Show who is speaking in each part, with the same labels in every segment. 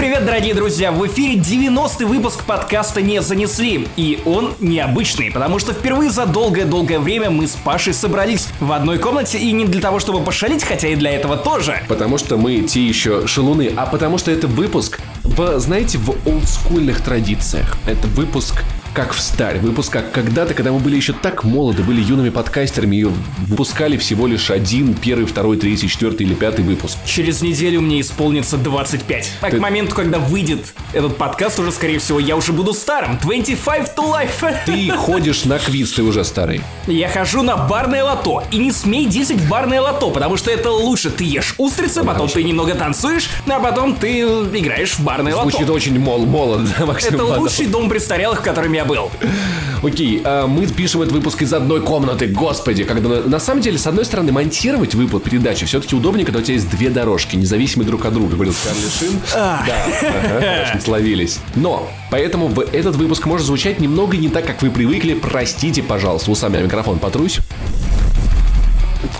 Speaker 1: привет, дорогие друзья! В эфире 90-й выпуск подкаста «Не занесли». И он необычный, потому что впервые за долгое-долгое время мы с Пашей собрались в одной комнате и не для того, чтобы пошалить, хотя и для этого тоже.
Speaker 2: Потому что мы те еще шалуны, а потому что это выпуск в, знаете, в олдскульных традициях. Это выпуск как в старе. Выпуск как когда-то, когда мы были еще так молоды, были юными подкастерами и выпускали всего лишь один, первый, второй, третий, четвертый или пятый выпуск.
Speaker 1: Через неделю мне исполнится 25. А Ты... к моменту, когда выйдет этот подкаст, уже, скорее всего, я уже буду старым. 25 to life.
Speaker 2: Ты ходишь на квиз, ты уже старый.
Speaker 1: Я хожу на барное лото. И не смей 10 барное лото, потому что это лучше. Ты ешь устрицы, потом ты немного танцуешь, а потом ты играешь в барное лото.
Speaker 2: Звучит очень мол молодо, да,
Speaker 1: Максим Это лучший дом престарелых, в котором я был.
Speaker 2: Окей, а мы пишем этот выпуск из одной комнаты, господи, когда на, на самом деле, с одной стороны, монтировать выпуск передачи все-таки удобнее, когда у тебя есть две дорожки, независимые друг от друга, говорил Карли Шин. Да, ага, словились. Но, поэтому в этот выпуск может звучать немного не так, как вы привыкли. Простите, пожалуйста, усами я микрофон потрусь.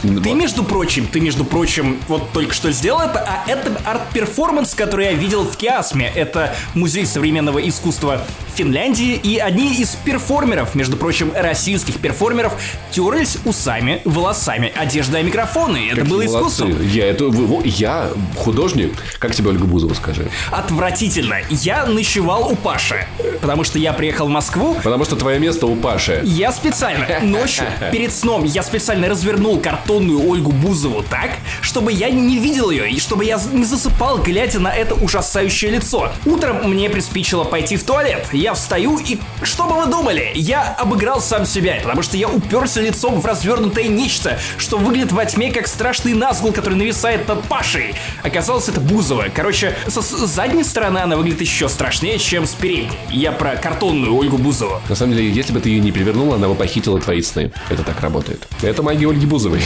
Speaker 1: Ты, между прочим, ты, между прочим, вот только что сделал это, а это арт-перформанс, который я видел в Киасме. Это музей современного искусства Финляндии, и одни из перформеров, между прочим, российских перформеров, терлись усами, волосами, одеждой и микрофоны. Это Какие было искусство.
Speaker 2: Я это я художник. Как тебе Ольга Бузова скажи?
Speaker 1: Отвратительно. Я ночевал у Паши, потому что я приехал в Москву.
Speaker 2: Потому что твое место у Паши.
Speaker 1: Я специально ночью перед сном я специально развернул картонную Ольгу Бузову так, чтобы я не видел ее и чтобы я не засыпал, глядя на это ужасающее лицо. Утром мне приспичило пойти в туалет. Я встаю и... Что бы вы думали? Я обыграл сам себя, потому что я уперся лицом в развернутое нечто, что выглядит во тьме как страшный назгул, который нависает над Пашей. Оказалось, это Бузова. Короче, со задней стороны она выглядит еще страшнее, чем с передней. Я про картонную Ольгу Бузову.
Speaker 2: На самом деле, если бы ты ее не перевернула, она бы похитила твои сны. Это так работает. Это магия Ольги Бузовой.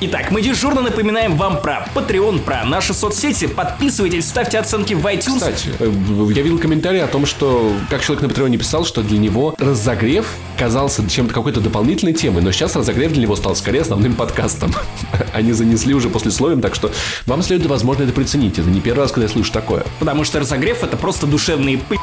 Speaker 1: Итак, мы дежурно напоминаем вам про Patreon, про наши соцсети. Подписывайтесь, ставьте оценки в iTunes.
Speaker 2: Кстати, э, я видел комментарий о том, что как человек на Patreon писал, что для него разогрев казался чем-то какой-то дополнительной темой, но сейчас разогрев для него стал скорее основным подкастом. Они занесли уже после послесловием, так что вам следует, возможно, это приценить. Это не первый раз, когда я слышу такое.
Speaker 1: Потому что разогрев это просто душевные пы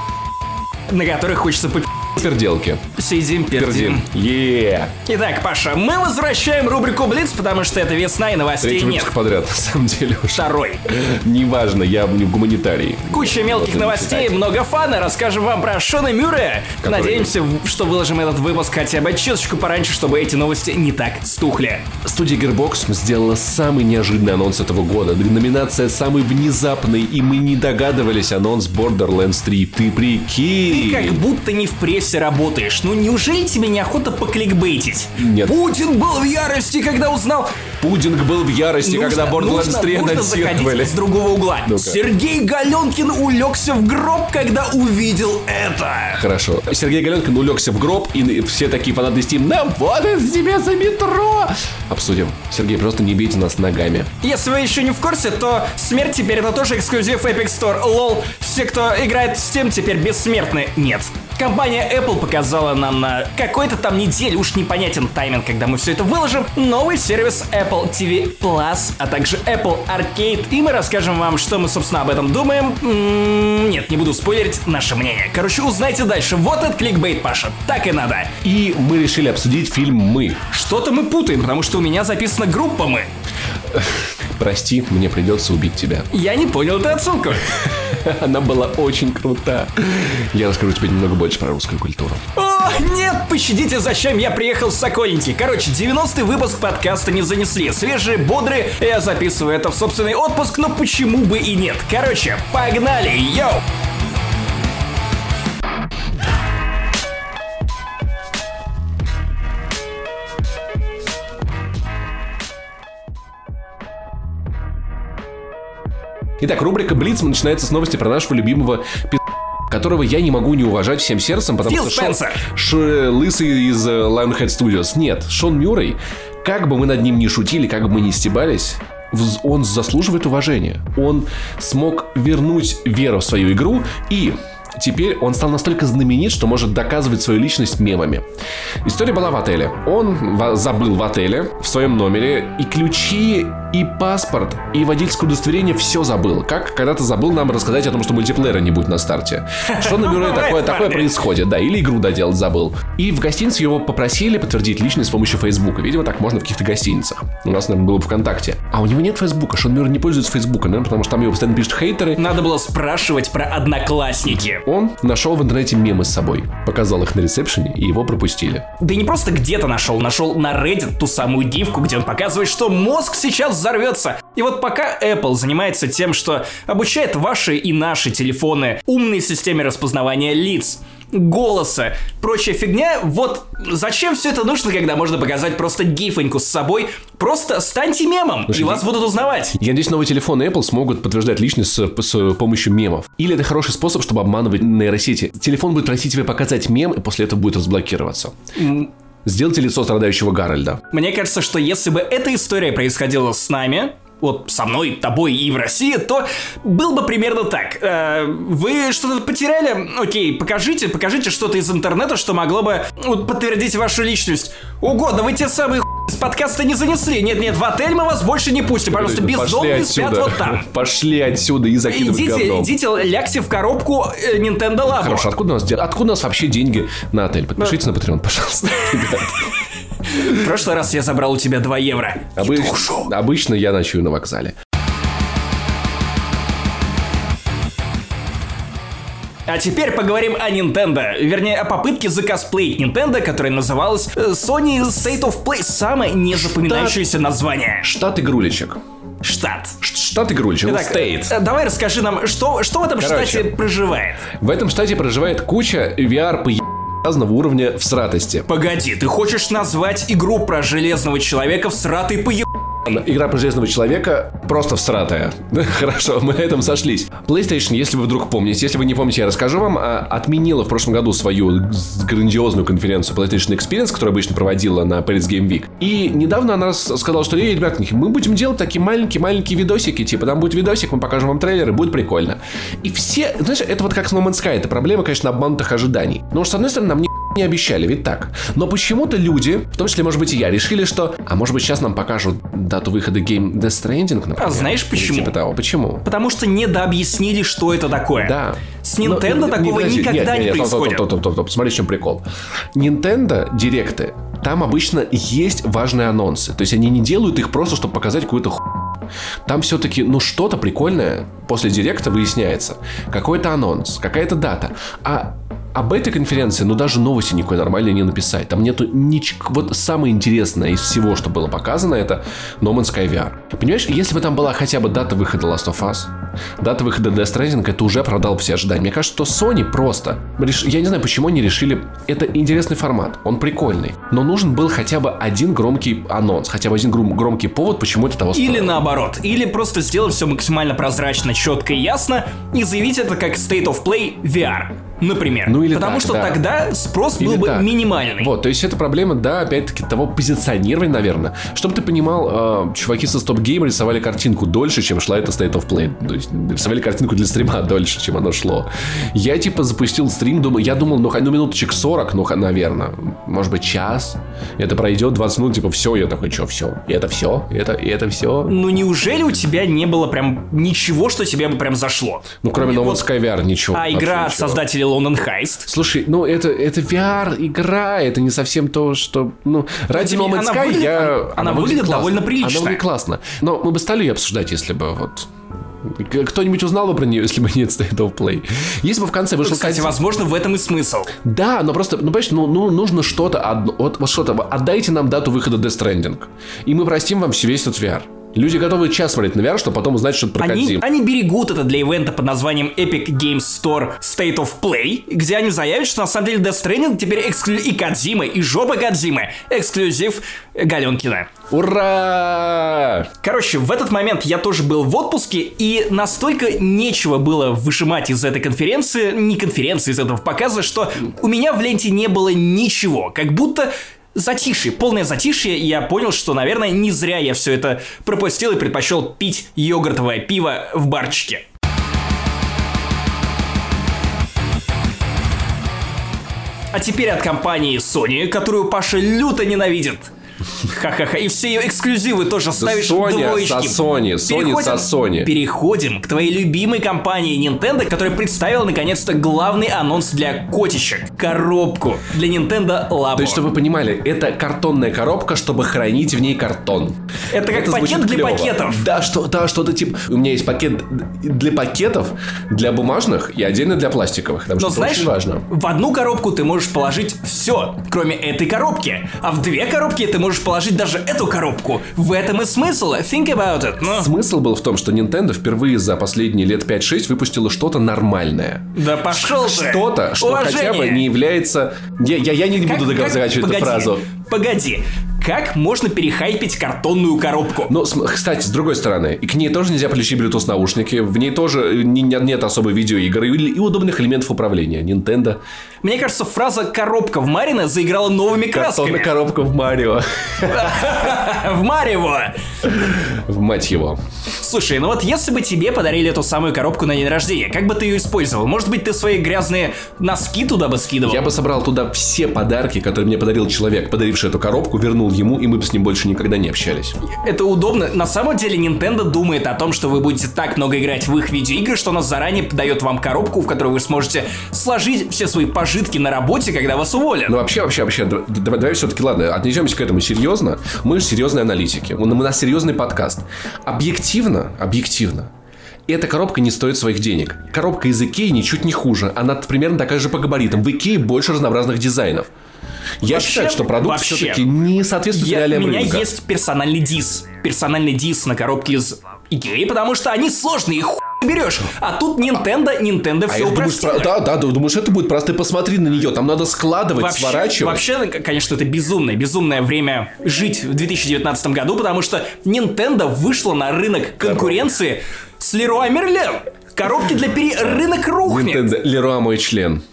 Speaker 1: на которых хочется попить.
Speaker 2: Перделки.
Speaker 1: Сидим, пердим.
Speaker 2: Yeah.
Speaker 1: Итак, Паша, мы возвращаем рубрику Блиц, потому что это весна и новостей
Speaker 2: Третий
Speaker 1: нет.
Speaker 2: подряд, на самом деле.
Speaker 1: Уж. Второй.
Speaker 2: Неважно, я не гуманитарий.
Speaker 1: Куча мелких новостей, много фана. Расскажем вам про Шона Мюррея. Который... Надеемся, что выложим этот выпуск хотя бы чуточку пораньше, чтобы эти новости не так стухли.
Speaker 2: Студия Gearbox сделала самый неожиданный анонс этого года. Номинация самый внезапный, и мы не догадывались анонс Borderlands 3. Ты прикинь!
Speaker 1: Ты как будто не в прессе офисе работаешь. Ну неужели тебе неохота покликбейтить?
Speaker 2: Нет.
Speaker 1: Путин был в ярости, когда узнал...
Speaker 2: Пудинг был в ярости, нужно, когда Borderlands 3 нужно
Speaker 1: заходить с другого угла. ну -ка. Сергей Галенкин улегся в гроб, когда увидел это.
Speaker 2: Хорошо. Сергей Галенкин улегся в гроб, и все такие фанаты Steam, нам вот тебе за метро. Обсудим. Сергей, просто не бейте нас ногами.
Speaker 1: Если вы еще не в курсе, то смерть теперь это тоже эксклюзив Epic Store. Лол, все, кто играет в Steam, теперь бессмертны. Нет. Компания Apple показала нам на какой-то там неделе, уж непонятен тайминг, когда мы все это выложим, новый сервис Apple TV Plus, а также Apple Arcade, и мы расскажем вам, что мы, собственно, об этом думаем. М-м, нет, не буду спойлерить наше мнение. Короче, узнайте дальше. Вот этот кликбейт, Паша. Так и надо.
Speaker 2: И мы решили обсудить фильм «Мы».
Speaker 1: Что-то мы путаем, потому что у меня записана группа «Мы».
Speaker 2: Прости, мне придется убить тебя.
Speaker 1: Я не понял эту отсылку.
Speaker 2: Она была очень крута. Я расскажу тебе немного больше про русскую культуру.
Speaker 1: О, нет, пощадите, зачем я приехал в Сокольники. Короче, 90-й выпуск подкаста не занесли. Свежие, бодрые. Я записываю это в собственный отпуск, но почему бы и нет. Короче, погнали, йоу!
Speaker 2: Итак, рубрика Блиц начинается с новости про нашего любимого пи*** которого я не могу не уважать всем сердцем, потому
Speaker 1: Фил
Speaker 2: что Шон, Ш, лысый из э, Lionhead Studios. Нет, Шон Мюррей, как бы мы над ним ни шутили, как бы мы ни стебались, он заслуживает уважения. Он смог вернуть веру в свою игру и Теперь он стал настолько знаменит, что может доказывать свою личность мемами. История была в отеле. Он забыл в отеле, в своем номере, и ключи и паспорт, и водительское удостоверение все забыл. Как когда-то забыл нам рассказать о том, что мультиплеера не будет на старте. Что на бюро такое, такое происходит, да, или игру доделать забыл. И в гостинице его попросили подтвердить личность с помощью Фейсбука. Видимо, так можно в каких-то гостиницах. У нас, наверное, было бы ВКонтакте. А у него нет Фейсбука, Шон Мюр не пользуется Фейсбуком, наверное, потому что там его постоянно пишут хейтеры.
Speaker 1: Надо было спрашивать про одноклассники.
Speaker 2: Он нашел в интернете мемы с собой, показал их на ресепшене, и его пропустили.
Speaker 1: Да и не просто где-то нашел, нашел на Reddit ту самую дивку, где он показывает, что мозг сейчас взорвется. И вот пока Apple занимается тем, что обучает ваши и наши телефоны умной системе распознавания лиц, голоса, прочая фигня, вот зачем все это нужно, когда можно показать просто гифоньку с собой? Просто станьте мемом, Слушай, и вас будут узнавать.
Speaker 2: Я надеюсь, новые телефоны Apple смогут подтверждать личность с, с помощью мемов. Или это хороший способ, чтобы обманывать нейросети. Телефон будет просить тебя показать мем, и после этого будет разблокироваться. Сделайте лицо страдающего Гарольда.
Speaker 1: Мне кажется, что если бы эта история происходила с нами, вот со мной, тобой и в России, то был бы примерно так. Э, вы что-то потеряли? Окей, покажите, покажите что-то из интернета, что могло бы вот, подтвердить вашу личность. Ого, да вы те самые с подкаста не занесли. Нет-нет, в отель мы вас больше не пустим. Пожалуйста, бездомные спят вот там.
Speaker 2: Пошли отсюда и закидывать
Speaker 1: идите,
Speaker 2: говном.
Speaker 1: Идите, лягте в коробку э, Nintendo Labo.
Speaker 2: Хорошо, откуда у нас, откуда у нас вообще деньги на отель? Подпишитесь на Patreon, пожалуйста,
Speaker 1: В прошлый раз я забрал у тебя 2 евро.
Speaker 2: Обы... Обычно я ночую на вокзале.
Speaker 1: А теперь поговорим о Nintendo. Вернее, о попытке закосплеить Nintendo, которая называлась э, Sony State of Play. Самое незапоминающееся Штат... название.
Speaker 2: Штат игрулечек.
Speaker 1: Штат.
Speaker 2: Штат игрулечек.
Speaker 1: Итак, State. Э, давай расскажи нам, что, что в этом Короче, штате проживает?
Speaker 2: В этом штате проживает куча VR разного уровня в сратости.
Speaker 1: Погоди, ты хочешь назвать игру про железного человека в сратой по
Speaker 2: Игра про Железного Человека просто всратая. Хорошо, мы на этом сошлись. PlayStation, если вы вдруг помните, если вы не помните, я расскажу вам, а, отменила в прошлом году свою грандиозную конференцию PlayStation Experience, которую обычно проводила на Paris Game Week. И недавно она сказала, что, эй, ребят, мы будем делать такие маленькие-маленькие видосики, типа, там будет видосик, мы покажем вам трейлеры, будет прикольно. И все, знаешь, это вот как с No Man's Sky, это проблема, конечно, обманутых ожиданий. Но, с одной стороны, нам не не обещали, ведь так. Но почему-то люди, в том числе, может быть, и я, решили, что, а может быть, сейчас нам покажут дату выхода Game Death Stranding, например.
Speaker 1: А знаешь почему?
Speaker 2: Типа того. Почему?
Speaker 1: Потому что не дообъяснили, что это такое.
Speaker 2: Да.
Speaker 1: С Nintendo Но, такого не, никогда нет, не нет, происходит.
Speaker 2: Стоп, стоп, стоп, стоп, смотри, в чем прикол. Nintendo директы, там обычно есть важные анонсы. То есть они не делают их просто, чтобы показать какую-то ху... Там все-таки, ну, что-то прикольное после директа выясняется. Какой-то анонс, какая-то дата. А об этой конференции, ну, даже новости никакой нормальной не написать. Там нету ничего... Вот самое интересное из всего, что было показано, это No Man's Sky VR. Понимаешь, если бы там была хотя бы дата выхода Last of Us, дата выхода Death Stranding, это уже продал все ожидания. Мне кажется, что Sony просто... Реш... Я не знаю, почему они решили... Это интересный формат, он прикольный. Но нужен был хотя бы один громкий анонс, хотя бы один гром... громкий повод, почему это того
Speaker 1: стоило. Или наоборот. Или просто сделать все максимально прозрачно, четко и ясно и заявить это как State of Play VR например. Ну или Потому так, что да. тогда спрос или был бы так. минимальный.
Speaker 2: Вот, то есть это проблема, да, опять-таки, того позиционирования, наверное. Чтобы ты понимал, э, чуваки со Stop Game рисовали картинку дольше, чем шла эта State of Play. То есть рисовали картинку для стрима дольше, чем оно шло. Я, типа, запустил стрим, думаю, я думал, ну, ну минуточек 40, ну, наверное, может быть, час. Это пройдет 20 минут, типа, все, я такой, что, все? И это все? Это, и это все?
Speaker 1: Ну, неужели у тебя не было прям ничего, что тебе бы прям зашло?
Speaker 2: Ну, кроме No Man's Sky VR, ничего.
Speaker 1: А игра от создателей London Heist.
Speaker 2: Слушай, ну это, это VR-игра, это не совсем то, что... Ну, ради No Man's Sky
Speaker 1: выглядит,
Speaker 2: я...
Speaker 1: Она, она выглядит классно. довольно прилично.
Speaker 2: Она выглядит классно. Но мы бы стали ее обсуждать, если бы вот кто-нибудь узнал бы про нее, если бы нет State of Play? Если бы в конце вышел...
Speaker 1: Кстати, возможно, в этом и смысл.
Speaker 2: Да, но просто, ну, понимаешь, ну, ну нужно что-то одно... Вот, вот что-то... Отдайте нам дату выхода Death Stranding. И мы простим вам весь этот VR. Люди готовы час смотреть на VR, чтобы потом узнать, что это про
Speaker 1: они, они берегут это для ивента под названием Epic Games Store State of Play, где они заявят, что на самом деле Death Stranding теперь эксклю... и Кадзима, и жопа Кадзимы. Эксклюзив Галенкина.
Speaker 2: Ура!
Speaker 1: Короче, в этот момент я тоже был в отпуске, и настолько нечего было выжимать из этой конференции, не конференции, из этого показа, что у меня в ленте не было ничего. Как будто затишье, полное затишье, и я понял, что, наверное, не зря я все это пропустил и предпочел пить йогуртовое пиво в барчике. А теперь от компании Sony, которую Паша люто ненавидит. Ха-ха-ха. И все ее эксклюзивы тоже ставишь
Speaker 2: Sony
Speaker 1: двоечки.
Speaker 2: со Sony, Sony со Sony.
Speaker 1: Переходим к твоей любимой компании Nintendo, которая представила наконец-то главный анонс для котичек. Коробку для Nintendo Labo.
Speaker 2: То есть, чтобы вы понимали, это картонная коробка, чтобы хранить в ней картон.
Speaker 1: Это как пакет
Speaker 2: звучит
Speaker 1: для
Speaker 2: клёво.
Speaker 1: пакетов.
Speaker 2: Да, что, да, что-то типа... У меня есть пакет для пакетов, для бумажных и отдельно для пластиковых. Потому
Speaker 1: Но
Speaker 2: что
Speaker 1: знаешь,
Speaker 2: это очень важно.
Speaker 1: в одну коробку ты можешь положить все, кроме этой коробки. А в две коробки ты можешь положить даже эту коробку. В этом и смысл. Think about it. Ну,
Speaker 2: Смысл был в том, что Nintendo впервые за последние лет 5-6 выпустила что-то нормальное.
Speaker 1: да пошел ты.
Speaker 2: Что-то, что
Speaker 1: Уважение.
Speaker 2: хотя бы не является... Я, я, я не
Speaker 1: Как-
Speaker 2: буду
Speaker 1: как-
Speaker 2: доказывать эту
Speaker 1: погоди,
Speaker 2: фразу.
Speaker 1: Погоди. Как можно перехайпить картонную коробку?
Speaker 2: Но, см- кстати, с другой стороны, и к ней тоже нельзя подключить Bluetooth наушники, в ней тоже э, не- не- нет особой видеоигры и, и удобных элементов управления. Nintendo.
Speaker 1: Мне кажется, фраза «коробка в Марина» заиграла новыми красками.
Speaker 2: Картонная коробка в Марио.
Speaker 1: В Марево.
Speaker 2: В мать его.
Speaker 1: Слушай, ну вот если бы тебе подарили эту самую коробку на день рождения, как бы ты ее использовал? Может быть, ты свои грязные носки туда бы скидывал?
Speaker 2: Я бы собрал туда все подарки, которые мне подарил человек, подаривший эту коробку, вернул ему, и мы бы с ним больше никогда не общались.
Speaker 1: Это удобно. На самом деле Nintendo думает о том, что вы будете так много играть в их видеоигры, что она заранее дает вам коробку, в которую вы сможете сложить все свои пожитки на работе, когда вас уволят.
Speaker 2: Ну вообще, вообще, вообще, давай, давай все-таки, ладно, отнесемся к этому серьезно. Мы же серьезные аналитики, у нас серьезный подкаст. Объективно, объективно, эта коробка не стоит своих денег. Коробка из Икеи ничуть не хуже. Она примерно такая же по габаритам. В Икее больше разнообразных дизайнов. Я
Speaker 1: Вообще-
Speaker 2: считаю, что продукт
Speaker 1: вообще.
Speaker 2: все-таки не соответствует
Speaker 1: Я- у
Speaker 2: реалиям
Speaker 1: меня
Speaker 2: рынка.
Speaker 1: есть персональный дис. Персональный дис на коробке из Икеи, потому что они сложные, их берешь. А тут Nintendo, Nintendo
Speaker 2: А
Speaker 1: все
Speaker 2: я думаешь, про- да, да, да, думаешь, это будет просто посмотри на нее, там надо складывать, сворачивать.
Speaker 1: Вообще, ну, конечно, это безумное, безумное время жить в 2019 году, потому что Nintendo вышла на рынок конкуренции с Leroy Merlin. Коробки для пере... Рынок рухнет.
Speaker 2: Nintendo, Леруа мой член.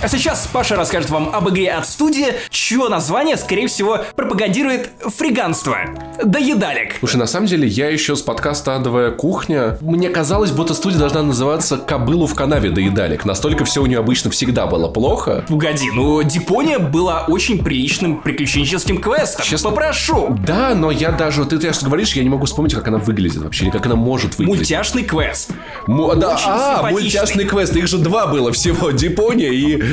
Speaker 1: А сейчас Паша расскажет вам об игре от студии, чье название, скорее всего, пропагандирует фриганство. Доедалик.
Speaker 2: Слушай, на самом деле, я еще с подкаста «Адовая кухня». Мне казалось, будто студия должна называться «Кобылу в канаве доедалик». Настолько все у нее обычно всегда было плохо.
Speaker 1: Погоди, ну Дипония была очень приличным приключенческим квестом.
Speaker 2: Честно-
Speaker 1: Попрошу.
Speaker 2: Да, но я даже... Ты, ты что говоришь, я не могу вспомнить, как она выглядит вообще, или как она может выглядеть.
Speaker 1: Мультяшный квест.
Speaker 2: Му- да, а, мультяшный квест. Их же два было всего. Дипония и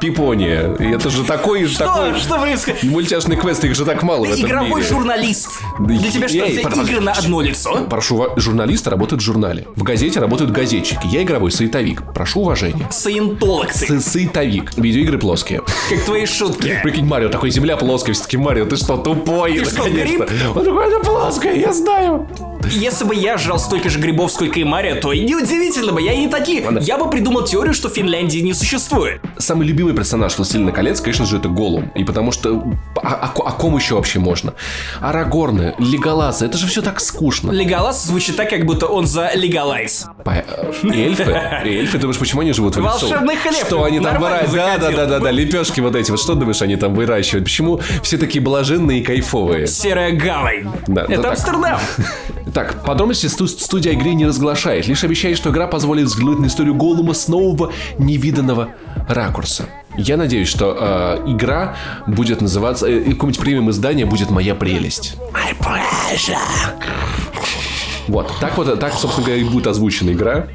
Speaker 2: Пипония. И это же такой...
Speaker 1: Что?
Speaker 2: такой...
Speaker 1: Что происходит?
Speaker 2: Мультяшный квест, их же так мало в этом
Speaker 1: Игровой
Speaker 2: мире.
Speaker 1: журналист. Для тебя что, все
Speaker 2: подожди.
Speaker 1: игры на одно лицо?
Speaker 2: Прошу, журналисты работают в журнале. В газете работают газетчики. Я игровой саитовик. Прошу уважения.
Speaker 1: Саентолог ты,
Speaker 2: Саитовик. Видеоигры плоские.
Speaker 1: как твои шутки.
Speaker 2: Прикинь, Марио, такой земля плоская, все-таки Марио, ты что, тупой?
Speaker 1: Ты что, гриб?
Speaker 2: Он такой, это плоская, я знаю.
Speaker 1: Если бы я жрал столько же грибов, сколько и Марио, то и неудивительно бы, я и не такие. Я бы придумал теорию, что Финляндии не существует.
Speaker 2: Самый любимый персонаж «Властелина колец», конечно же, это Голум. И потому что... О, о ко- о ком еще вообще можно? Арагорны, Леголасы, это же все так скучно.
Speaker 1: Леголас звучит так, как будто он за легалайз.
Speaker 2: По- э, Эльфы? Эльфы, думаешь, почему они живут в лесу?
Speaker 1: Волшебный хлеб.
Speaker 2: Что они там выращивают? Да, да, да, да, да, лепешки вот эти. Вот что думаешь, они там выращивают? Почему все такие блаженные и кайфовые?
Speaker 1: Серая гавань.
Speaker 2: Да,
Speaker 1: Это. Амстердам.
Speaker 2: Так, подробности сту- студия игры не разглашает, лишь обещает, что игра позволит взглянуть на историю Голума с нового, невиданного ракурса. Я надеюсь, что э, игра будет называться, э, какое-нибудь премиум издание будет «Моя прелесть». Вот, так вот, так, собственно говоря, и будет озвучена игра.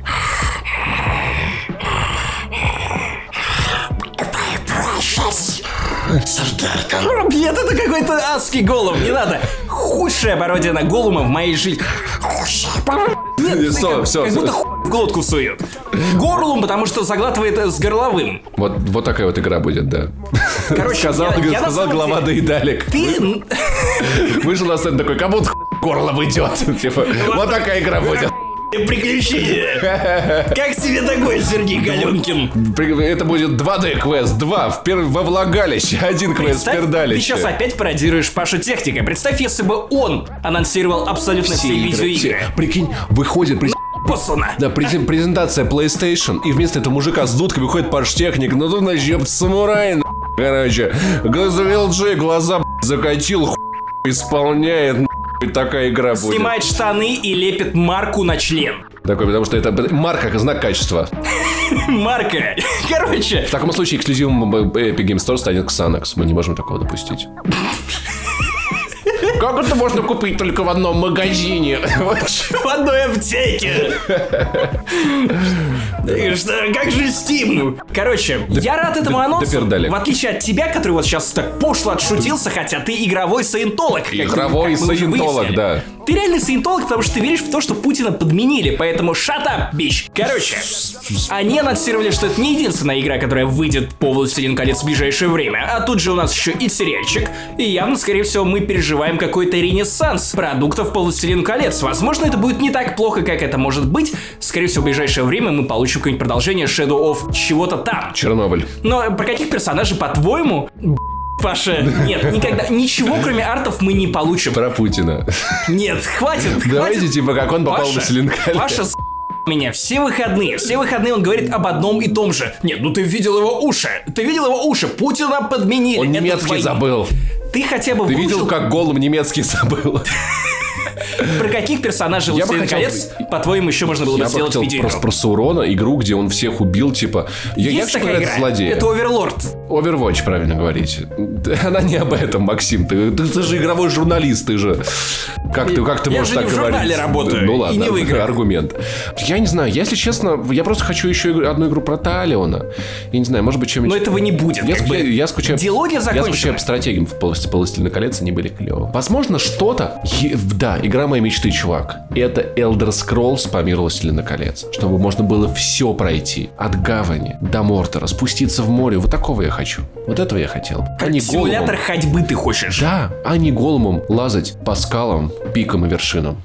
Speaker 1: Нет, это какой-то адский голум, не надо. Худшая пародия на голума в моей жизни. Нет,
Speaker 2: Всё,
Speaker 1: как,
Speaker 2: всё,
Speaker 1: как будто хуй в глотку сует. Горлум, потому что заглатывает э, с горловым.
Speaker 2: Вот, вот такая вот игра будет, да.
Speaker 1: Короче,
Speaker 2: сказал,
Speaker 1: я- я
Speaker 2: сказал глава
Speaker 1: деле-
Speaker 2: Доедалик.
Speaker 1: Ты...
Speaker 2: Вышел на сцену такой, кому горло выйдет. Типа, вот такая игра будет.
Speaker 1: Приключения. Как тебе такой, Сергей Галенкин?
Speaker 2: При- Это будет 2D квест, 2 в пер... во влагалище, один квест в
Speaker 1: Представь, ты
Speaker 2: пердалище.
Speaker 1: сейчас опять пародируешь Пашу Техника. Представь, если бы он анонсировал абсолютно все,
Speaker 2: Все игры,
Speaker 1: видеоигры.
Speaker 2: все. Прикинь, выходит през-
Speaker 1: Посуна.
Speaker 2: да, презен- презентация PlayStation, и вместо этого мужика с дудкой выходит Паш Техник, ну тут, ёпт, самурай, на***, короче. Газовил Джей глаза закатил, хуй, исполняет, такая игра будет.
Speaker 1: Снимает штаны и лепит марку на член.
Speaker 2: Такой, потому что это марка, как знак качества.
Speaker 1: Марка. Короче.
Speaker 2: В таком случае эксклюзивом Epic Game Store станет Xanax. Мы не можем такого допустить. Как это можно купить только в одном магазине?
Speaker 1: В одной аптеке. Как же Steam? Короче, я рад этому анонсу. В отличие от тебя, который вот сейчас так пошло отшутился, хотя ты игровой саентолог.
Speaker 2: Игровой саентолог, да.
Speaker 1: Ты реальный саентолог, потому что ты веришь в то, что Путина подменили, поэтому shut up, бич. Короче, они анонсировали, что это не единственная игра, которая выйдет по «Властелин колец» в ближайшее время, а тут же у нас еще и сериальчик, и явно, скорее всего, мы переживаем какой-то ренессанс продуктов по «Властелин колец». Возможно, это будет не так плохо, как это может быть. Скорее всего, в ближайшее время мы получим какое-нибудь продолжение Shadow of чего-то там.
Speaker 2: Чернобыль.
Speaker 1: Но про каких персонажей, по-твоему, Паша, нет, никогда, ничего кроме артов мы не получим.
Speaker 2: Про Путина.
Speaker 1: Нет, хватит,
Speaker 2: Давайте,
Speaker 1: хватит.
Speaker 2: типа, как он попал
Speaker 1: Паша,
Speaker 2: в Селенкале.
Speaker 1: Паша, меня все выходные, все выходные он говорит об одном и том же. Нет, ну ты видел его уши, ты видел его уши, Путина подменили.
Speaker 2: Он
Speaker 1: Это
Speaker 2: немецкий
Speaker 1: твои.
Speaker 2: забыл.
Speaker 1: Ты хотя бы
Speaker 2: Ты
Speaker 1: выучил,
Speaker 2: видел, как голым немецкий забыл?
Speaker 1: про каких персонажей
Speaker 2: Я бы
Speaker 1: «Властелин
Speaker 2: хотел-
Speaker 1: колец», по-твоему, еще можно было бы
Speaker 2: Я
Speaker 1: сделать
Speaker 2: хотел
Speaker 1: видео.
Speaker 2: просто про Саурона, игру, где он всех убил, типа... Я, я
Speaker 1: Есть такая
Speaker 2: нравится
Speaker 1: игра?
Speaker 2: злодея.
Speaker 1: Это Оверлорд.
Speaker 2: Overwatch, правильно говорите. Она не об этом, Максим. Ты, ты, ты же игровой журналист, ты же. Как ты, как ты
Speaker 1: Я
Speaker 2: можешь
Speaker 1: же не
Speaker 2: так
Speaker 1: в
Speaker 2: говорить?
Speaker 1: журнале работаю,
Speaker 2: Ну
Speaker 1: и
Speaker 2: ладно,
Speaker 1: не в играх.
Speaker 2: аргумент. Я не знаю, если честно, я просто хочу еще одну игру про Талиона. Я не знаю, может быть, чем
Speaker 1: Но этого не будет.
Speaker 2: я, скучаю, я скучаю,
Speaker 1: Диалогия
Speaker 2: я
Speaker 1: закончена.
Speaker 2: скучаю по стратегиям в полости «Властелина колец», они были клево. Возможно, что-то... Да, игра моей мечты, чувак. Это Elder Scrolls по миру «Властелина колец». Чтобы можно было все пройти. От гавани до Мортора, спуститься в море. Вот такого я хочу. Вот этого я хотел. А не
Speaker 1: Симулятор
Speaker 2: голубом.
Speaker 1: ходьбы ты хочешь.
Speaker 2: Да, а не голумом лазать по скалам, пикам и вершинам.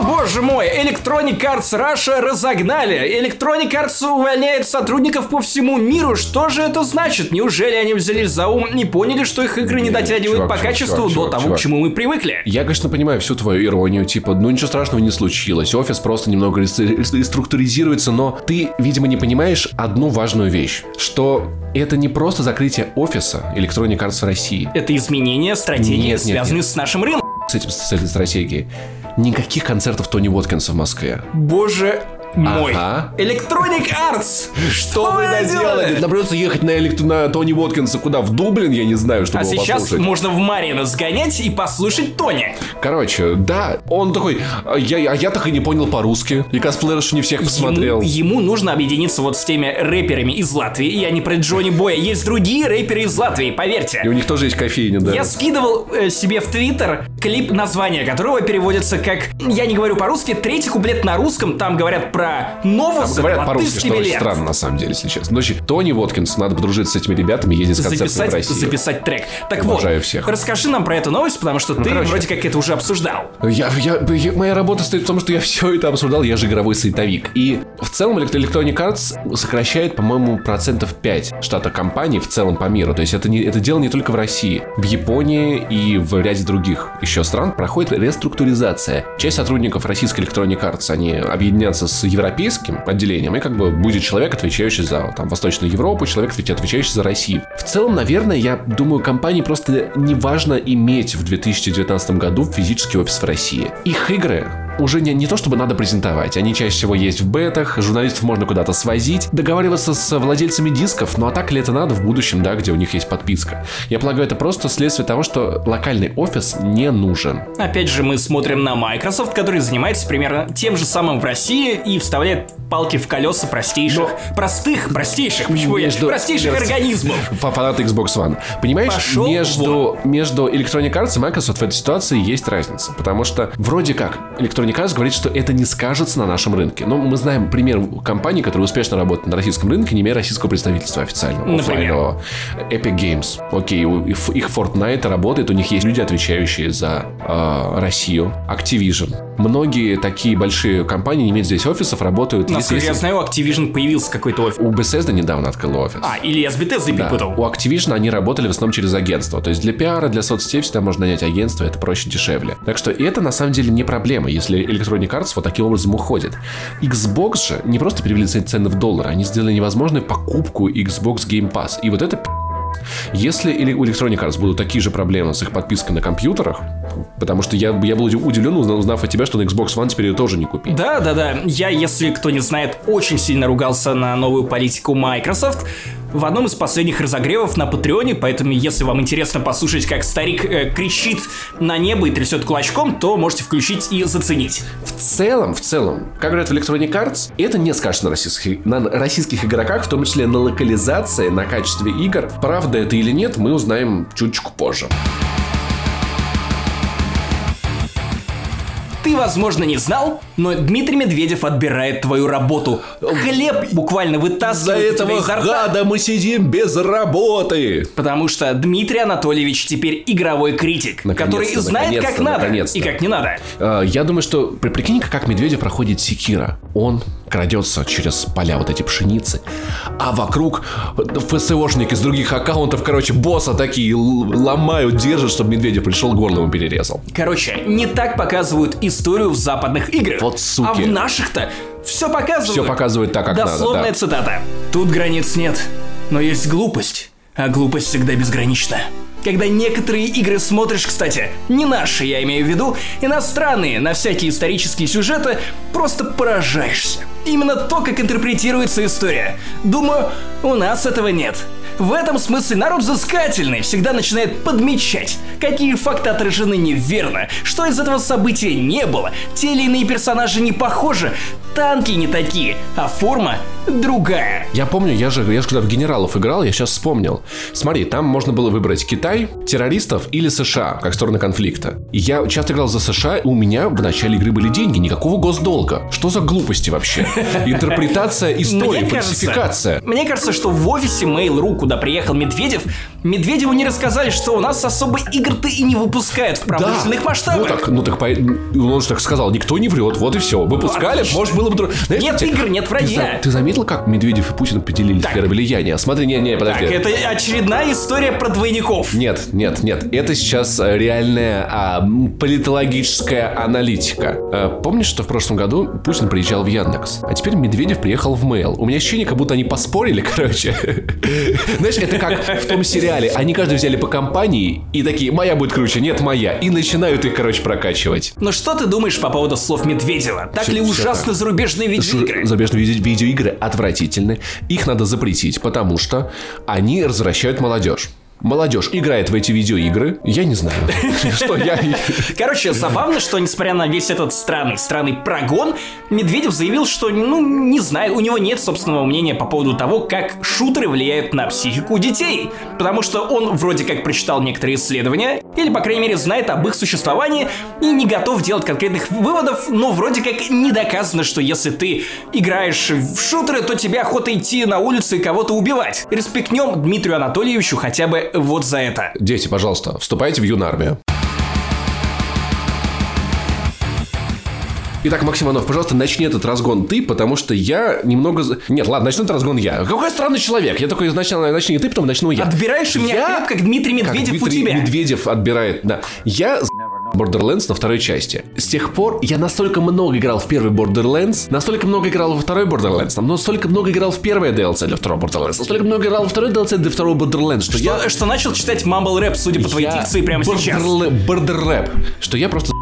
Speaker 1: О, боже мой, Electronic Arts Russia разогнали. Electronic Arts увольняет сотрудников по всему миру. Что же это значит? Неужели они взялись за ум и поняли, что их игры не дотягивают
Speaker 2: чувак,
Speaker 1: по
Speaker 2: чувак,
Speaker 1: качеству
Speaker 2: чувак,
Speaker 1: до
Speaker 2: чувак,
Speaker 1: того,
Speaker 2: чувак.
Speaker 1: к чему мы привыкли?
Speaker 2: Я, конечно, понимаю всю твою иронию, типа, ну ничего страшного не случилось, офис просто немного рес- реструктуризируется, но ты, видимо, не понимаешь одну важную вещь, что это не просто закрытие офиса Electronic Arts в России.
Speaker 1: Это изменения стратегии,
Speaker 2: Нет, нет,
Speaker 1: связанные с нашим рынком.
Speaker 2: С, этим, с этой стратегией. Никаких концертов Тони Уоткинса в Москве.
Speaker 1: Боже мой.
Speaker 2: Ага.
Speaker 1: Electronic Arts! Что вы
Speaker 2: наделали? Нам придется ехать на, элект- на Тони Уоткинса куда? В Дублин, я не знаю, чтобы
Speaker 1: А
Speaker 2: его
Speaker 1: сейчас
Speaker 2: послушать.
Speaker 1: можно в Марина сгонять и послушать Тони.
Speaker 2: Короче, да, он такой, а я, а я так и не понял по-русски. И косплеерш не всех посмотрел.
Speaker 1: Ему, ему нужно объединиться вот с теми рэперами из Латвии. И я не про Джонни Боя. Есть другие рэперы из Латвии, поверьте.
Speaker 2: И у них тоже есть кофейня, да.
Speaker 1: Я скидывал э, себе в Твиттер клип, название которого переводится как, я не говорю по-русски, третий куплет на русском, там говорят про новосы,
Speaker 2: Там говорят по-русски, что очень странно, на самом деле, если честно. Ну, значит, Тони Воткинс, надо подружиться с этими ребятами, ездить с концертами в
Speaker 1: записать,
Speaker 2: Россию.
Speaker 1: записать трек. Так
Speaker 2: Уважаю
Speaker 1: вот,
Speaker 2: всех.
Speaker 1: расскажи нам про эту новость, потому что ты
Speaker 2: короче.
Speaker 1: вроде как это уже обсуждал.
Speaker 2: Я, я- я- моя работа стоит в том, что я все это обсуждал, я же игровой сайтовик. И в целом Elect- Electronic Arts сокращает, по-моему, процентов 5 штата компаний в целом по миру. То есть это, не, это дело не только в России. В Японии и в ряде других еще стран проходит реструктуризация. Часть сотрудников российской Electronic Arts, они объединятся с европейским отделением, и как бы будет человек, отвечающий за там, Восточную Европу, человек, отвечающий за Россию. В целом, наверное, я думаю, компании просто не важно иметь в 2019 году физический офис в России. Их игры уже не, не то чтобы надо презентовать, они чаще всего есть в бетах, журналистов можно куда-то свозить, договариваться с владельцами дисков, ну а так ли это надо в будущем, да, где у них есть подписка. Я полагаю, это просто следствие того, что локальный офис не нужен.
Speaker 1: Опять же, мы смотрим на Microsoft, который занимается примерно тем же самым в России и вставляет палки в колеса простейших, простых, простейших, почему я,
Speaker 2: Между-
Speaker 1: простейших
Speaker 2: между-
Speaker 1: организмов.
Speaker 2: Фа- Фанаты Xbox One. Понимаешь,
Speaker 1: Пошел
Speaker 2: между, между Electronic Arts и Microsoft в этой ситуации есть разница. Потому что вроде как Electronic Arts говорит, что это не скажется на нашем рынке. Но мы знаем пример компаний, которые успешно работают на российском рынке, не имея российского представительства официального,
Speaker 1: Например?
Speaker 2: Epic Games. Окей, их Fortnite работает, у них есть люди, отвечающие за э, Россию. Activision. Многие такие большие компании не имеют здесь офисов, работают...
Speaker 1: Насколько я знаю, у Activision появился какой-то офис.
Speaker 2: У Bethesda недавно открыл офис.
Speaker 1: А, или я с Bethesda
Speaker 2: Да.
Speaker 1: перепутал.
Speaker 2: У Activision они работали в основном через агентство. То есть для пиара, для соцсетей всегда можно нанять агентство, это проще, дешевле. Так что это на самом деле не проблема, если Electronic Arts вот таким образом уходит. Xbox же не просто перевели цены в доллары, они сделали невозможной покупку Xbox Game Pass. И вот это если у Electronic Arts будут такие же проблемы с их подпиской на компьютерах, Потому что я, я был удивлен, узнав от тебя, что на Xbox One теперь ее тоже не купить.
Speaker 1: Да, да, да. Я, если кто не знает, очень сильно ругался на новую политику Microsoft в одном из последних разогревов на Патреоне, поэтому если вам интересно послушать, как старик э, кричит на небо и трясет кулачком, то можете включить и заценить.
Speaker 2: В целом, в целом, как говорят в Electronic Arts, это не скажется на российских, на российских игроках, в том числе на локализации, на качестве игр. Правда это или нет, мы узнаем чуточку позже.
Speaker 1: Ты, возможно, не знал, но Дмитрий Медведев отбирает твою работу. Хлеб буквально вытаскивает
Speaker 2: За этого
Speaker 1: изо рта.
Speaker 2: гада мы сидим без работы.
Speaker 1: Потому что Дмитрий Анатольевич теперь игровой критик, который знает, как надо и как не надо.
Speaker 2: Э, Я думаю, что при- прикинь, как Медведев проходит Секира. Он крадется через поля вот эти пшеницы, а вокруг ФСОшники с других аккаунтов, короче, босса такие ломают, держат, чтобы Медведев пришел, горло ему перерезал.
Speaker 1: Короче, не так показывают историю в западных играх.
Speaker 2: Вот суки.
Speaker 1: А в наших-то все показывают.
Speaker 2: Все показывает так, как
Speaker 1: Дословная
Speaker 2: надо. да.
Speaker 1: цитата. Тут границ нет, но есть глупость, а глупость всегда безгранична. Когда некоторые игры смотришь, кстати, не наши, я имею в виду, иностранные, на всякие исторические сюжеты, просто поражаешься. Именно то, как интерпретируется история. Думаю, у нас этого нет. В этом смысле народ взыскательный всегда начинает подмечать, какие факты отражены неверно, что из этого события не было, те или иные персонажи не похожи, танки не такие, а форма другая.
Speaker 2: Я помню, я же, я же когда в генералов играл, я сейчас вспомнил. Смотри, там можно было выбрать Китай, террористов или США, как стороны конфликта. И я часто играл за США, и у меня в начале игры были деньги, никакого госдолга. Что за глупости вообще? Интерпретация истории, фальсификация.
Speaker 1: мне кажется, что в офисе Mail.ru, куда приехал Медведев, Медведеву не рассказали, что у нас особо игр-то и не выпускают в промышленных масштабах.
Speaker 2: Ну так, ну так, он же так сказал, никто не врет, вот и все. Выпускали,
Speaker 1: Отлично.
Speaker 2: может было бы... Знаешь,
Speaker 1: Нет игр, нет вранья.
Speaker 2: ты заметил, как Медведев и Путин поделили сферы влияния? Смотри, не, не, подожди.
Speaker 1: Так, это очередная история про двойников.
Speaker 2: Нет, нет, нет. Это сейчас э, реальная а, политологическая аналитика. Э, Помнишь, что в прошлом году Путин приезжал в Яндекс, а теперь Медведев приехал в Mail. У меня ощущение, как будто они поспорили, короче. Знаешь, это как в том сериале. Они каждый взяли по компании и такие, моя будет круче, нет, моя. И начинают их, короче, прокачивать.
Speaker 1: Но что ты думаешь по поводу слов Медведева? Так ли
Speaker 2: так.
Speaker 1: зарубежные видеоигры?
Speaker 2: Зарубежные виде- видеоигры отвратительны. Их надо запретить, потому что они развращают молодежь. Молодежь играет в эти видеоигры. Я не знаю, что я...
Speaker 1: Короче, забавно, что несмотря на весь этот странный, странный прогон, Медведев заявил, что, ну, не знает, у него нет собственного мнения по поводу того, как шутеры влияют на психику детей. Потому что он вроде как прочитал некоторые исследования, или, по крайней мере, знает об их существовании и не готов делать конкретных выводов, но вроде как не доказано, что если ты играешь в шутеры, то тебе охота идти на улицу и кого-то убивать. Респектнем Дмитрию Анатольевичу хотя бы вот за это.
Speaker 2: Дети, пожалуйста, вступайте в юнармию. Итак, Максим Иванов, пожалуйста, начни этот разгон ты, потому что я немного... Нет, ладно, начну этот разгон я. Какой странный человек. Я такой, сначала начни ты, потом начну я.
Speaker 1: Отбираешь у меня
Speaker 2: Я-
Speaker 1: хлеб, как Дмитрий
Speaker 2: Как
Speaker 1: Медведев у
Speaker 2: Дмитрий
Speaker 1: тебя.
Speaker 2: Медведев отбирает, да. Я Borderlands на второй части. С тех пор я настолько много играл в первый Borderlands, настолько много играл во второй Borderlands, настолько много играл в первое DLC для второго Borderlands, настолько много играл во второй DLC для второго Borderlands, что, я...
Speaker 1: Что, что начал читать Mumble Rap, судя по твоей
Speaker 2: Я
Speaker 1: дикции, прямо сейчас.
Speaker 2: бордерлэ- Бордеррэп. Что я просто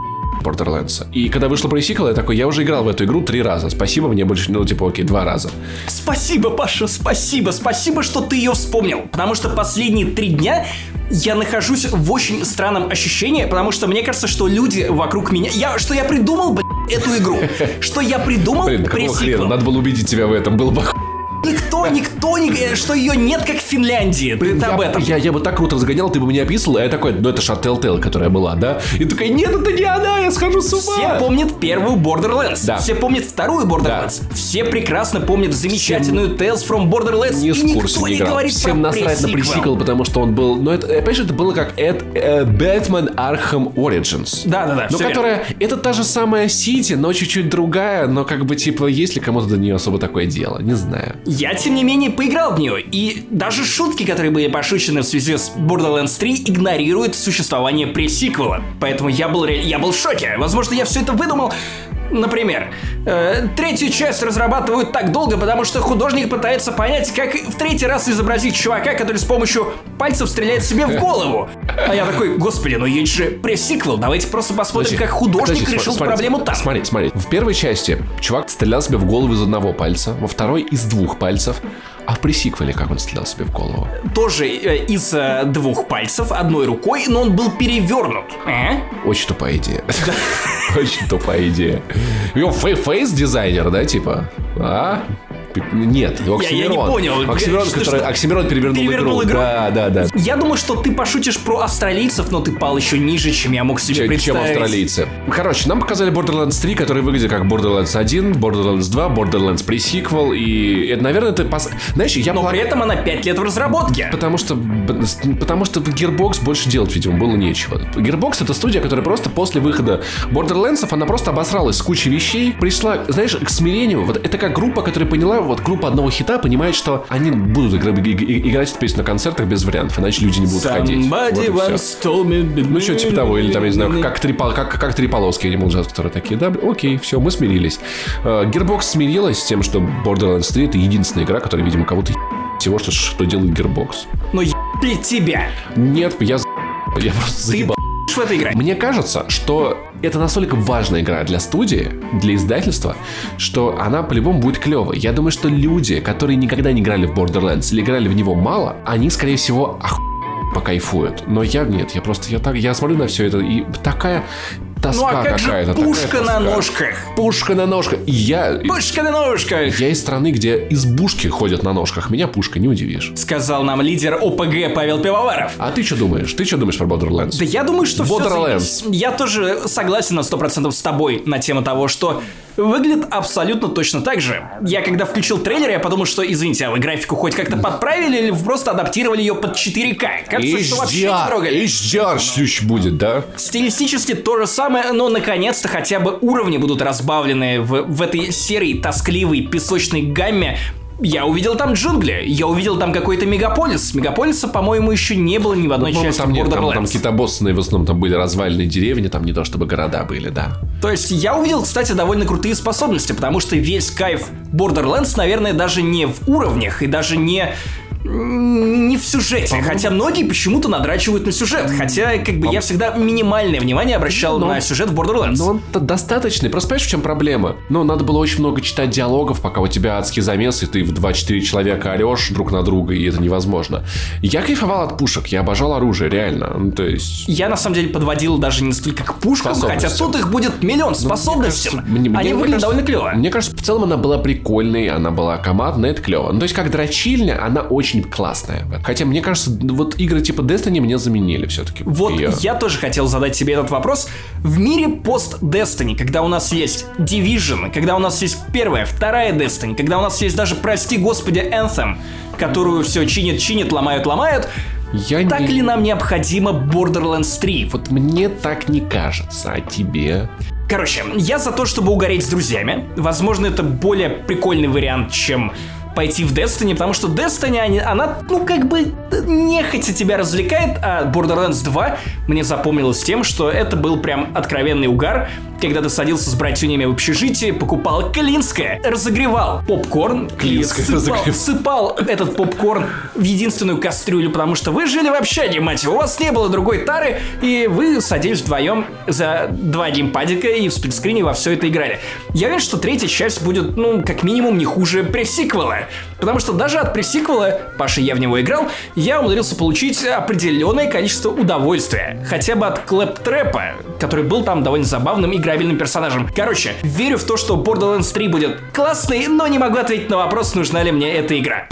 Speaker 2: Borderlands. И когда вышло пресиквел, я такой, я уже играл в эту игру три раза. Спасибо, мне больше, ну, типа, окей, два раза.
Speaker 1: Спасибо, Паша, спасибо, спасибо, что ты ее вспомнил. Потому что последние три дня я нахожусь в очень странном ощущении, потому что мне кажется, что люди вокруг меня... Я, что я придумал, блядь, эту игру. Что я придумал
Speaker 2: Блин, хрена? Надо было убедить тебя в этом. Было бы
Speaker 1: Никто, никто не... э, Что ее нет, как в Финляндии. Ты об
Speaker 2: я,
Speaker 1: этом.
Speaker 2: Я, я бы так круто разгонял, ты бы меня описывал, а я такой, ну это же Telltale, которая была, да? И такой, нет, это не она, я схожу с ума.
Speaker 1: Все помнят первую Borderlands.
Speaker 2: Да.
Speaker 1: Все помнят вторую Borderlands. Все прекрасно помнят замечательную Tales from Borderlands.
Speaker 2: не
Speaker 1: и никто
Speaker 2: не
Speaker 1: не говорит
Speaker 2: Всем
Speaker 1: про
Speaker 2: насрать на
Speaker 1: пресиквел.
Speaker 2: пресиквел, потому что он был... Ну, это, опять же, это было как Эд, э, Batman Arkham Origins.
Speaker 1: Да-да-да,
Speaker 2: Ну,
Speaker 1: всё верно.
Speaker 2: которая... Это та же самая Сити, но чуть-чуть другая, но как бы, типа, есть ли кому-то до нее особо такое дело? Не знаю.
Speaker 1: Я, тем не менее, поиграл в нее, и даже шутки, которые были пошучены в связи с Borderlands 3, игнорируют существование пресиквела. Поэтому я был, я был в шоке. Возможно, я все это выдумал, Например, э, третью часть разрабатывают так долго, потому что художник пытается понять, как в третий раз изобразить чувака, который с помощью пальцев стреляет себе в голову. А я такой, господи, ну есть же пресиквел, давайте просто посмотрим,
Speaker 2: Подожди,
Speaker 1: как художник
Speaker 2: подожди,
Speaker 1: решил
Speaker 2: смотри,
Speaker 1: проблему там.
Speaker 2: Смотри, смотри. В первой части чувак стрелял себе в голову из одного пальца, во второй из двух пальцев. А в пресиквеле как он стрелял себе в голову?
Speaker 1: Тоже э, из э, двух пальцев, одной рукой, но он был перевернут. А?
Speaker 2: Очень тупая идея. Очень тупая идея. Его фейс-дизайнер, да, типа? А? Нет, его
Speaker 1: Я- я не
Speaker 2: Оксимирон.
Speaker 1: понял.
Speaker 2: Оксимирон,
Speaker 1: Что-
Speaker 2: который,
Speaker 1: что?
Speaker 2: Оксимирон перевернул,
Speaker 1: Перевернул
Speaker 2: игру.
Speaker 1: игру?
Speaker 2: Да, да, да.
Speaker 1: Я думал, что ты пошутишь про австралийцев, но ты пал еще ниже, чем я мог себе
Speaker 2: Чем, чем
Speaker 1: представить.
Speaker 2: австралийцы. Короче, нам показали Borderlands 3, который выглядит как Borderlands 1, Borderlands 2, Borderlands пресиквел, и это, наверное, это... пос- Знаешь, я
Speaker 1: Но
Speaker 2: плак-
Speaker 1: при этом она 5 лет в разработке.
Speaker 2: Потому что, потому что Gearbox больше делать, видимо, было нечего. Gearbox это студия, которая просто после выхода Borderlands, она просто обосралась с кучей вещей, пришла, знаешь, к смирению. Вот это как группа, которая поняла, вот группа одного хита понимает, что они будут играть эту песню на концертах без вариантов, иначе люди не будут ходить. Вот. Ну, что типа того, или там, я не знаю, как три, как, как три полоски Animal Jazz, которые такие, да, окей, все, мы смирились. Э, Gearbox смирилась с тем, что Borderlands 3 это единственная игра, которая, видимо, кого-то всего, что, что делает Gearbox.
Speaker 1: Ну ебли тебя.
Speaker 2: Нет, я я просто заебал.
Speaker 1: В это играть.
Speaker 2: Мне кажется, что это настолько важная игра для студии, для издательства, что она по-любому будет клевой. Я думаю, что люди, которые никогда не играли в Borderlands или играли в него мало, они, скорее всего, оху... покайфуют. Но я нет, я просто я так я смотрю на все это и такая тоска
Speaker 1: Ну а как же пушка на ножках?
Speaker 2: Пушка на ножках. Я
Speaker 1: Пушка на ножках!
Speaker 2: я из страны, где избушки ходят на ножках. Меня пушка не удивишь.
Speaker 1: Сказал нам лидер ОПГ Павел Пивоваров.
Speaker 2: А ты что думаешь? Ты что думаешь про Borderlands?
Speaker 1: Да я думаю, что все
Speaker 2: Borderlands.
Speaker 1: Я тоже согласен на 100% с тобой на тему того, что выглядит абсолютно точно так же. Я когда включил трейлер, я подумал, что, извините, а вы графику хоть как-то подправили или вы просто адаптировали ее под 4К? Кажется, что вообще не трогали.
Speaker 2: HDR слющ будет, да?
Speaker 1: Стилистически то же самое, но наконец-то хотя бы уровни будут разбавлены в, в этой серой тоскливой песочной гамме. Я увидел там джунгли, я увидел там какой-то мегаполис. Мегаполиса, по-моему, еще не было ни в одной
Speaker 2: По-моему,
Speaker 1: части
Speaker 2: там нет, там, там какие-то боссные в основном там были развальные деревни, там не то чтобы города были, да.
Speaker 1: То есть я увидел, кстати, довольно крутые способности, потому что весь кайф Borderlands, наверное, даже не в уровнях и даже не не в сюжете, хотя многие почему-то надрачивают на сюжет, хотя как бы я всегда минимальное внимание обращал
Speaker 2: Но-
Speaker 1: на сюжет в Borderlands.
Speaker 2: Но он -то достаточный. Просто понимаешь, в чем проблема? Ну, надо было очень много читать диалогов, пока у тебя адский замес, и ты в 2-4 человека орешь друг на друга, и это невозможно. Я кайфовал от пушек, я обожал оружие, реально. Ну, то есть...
Speaker 1: Я на самом деле подводил даже не столько к пушкам, хотя тут их будет миллион способностям.
Speaker 2: кажется, мне- мне
Speaker 1: Они выглядят
Speaker 2: кажется-
Speaker 1: довольно клево.
Speaker 2: Мне кажется, в целом она была прикольной, она была командной, это клево. Ну, то есть, как дрочильня, она очень классная. Хотя, мне кажется, вот игры типа Destiny мне заменили все-таки.
Speaker 1: Вот я тоже хотел задать себе этот вопрос. В мире пост Destiny, когда у нас есть Division, когда у нас есть первая, вторая Destiny, когда у нас есть даже, прости господи, Anthem, которую все чинит, чинит, ломают, ломают,
Speaker 2: Я
Speaker 1: так
Speaker 2: не-
Speaker 1: ли нам необходимо Borderlands 3?
Speaker 2: Вот мне так не кажется, а тебе?
Speaker 1: Короче, я за то, чтобы угореть с друзьями. Возможно, это более прикольный вариант, чем пойти в Destiny, потому что Destiny, они- она, ну, как бы, нехотя тебя развлекает, а Borderlands 2 мне запомнилось тем, что это был прям откровенный угар, когда ты садился с братюнями в общежитии, покупал клинское, разогревал попкорн,
Speaker 2: Клинское
Speaker 1: и всыпал,
Speaker 2: разогрев-
Speaker 1: всыпал этот попкорн в единственную кастрюлю, потому что вы жили в общаге, мать его, у вас не было другой тары, и вы садились вдвоем за два геймпадика и в сплитскрине во все это играли. Я уверен, что третья часть будет, ну, как минимум, не хуже пресиквела. Потому что даже от пресиквела, Паша, я в него играл, я умудрился получить определенное количество удовольствия. Хотя бы от Клэптрэпа, который был там довольно забавным играбельным персонажем. Короче, верю в то, что Borderlands 3 будет классный, но не могу ответить на вопрос, нужна ли мне эта игра.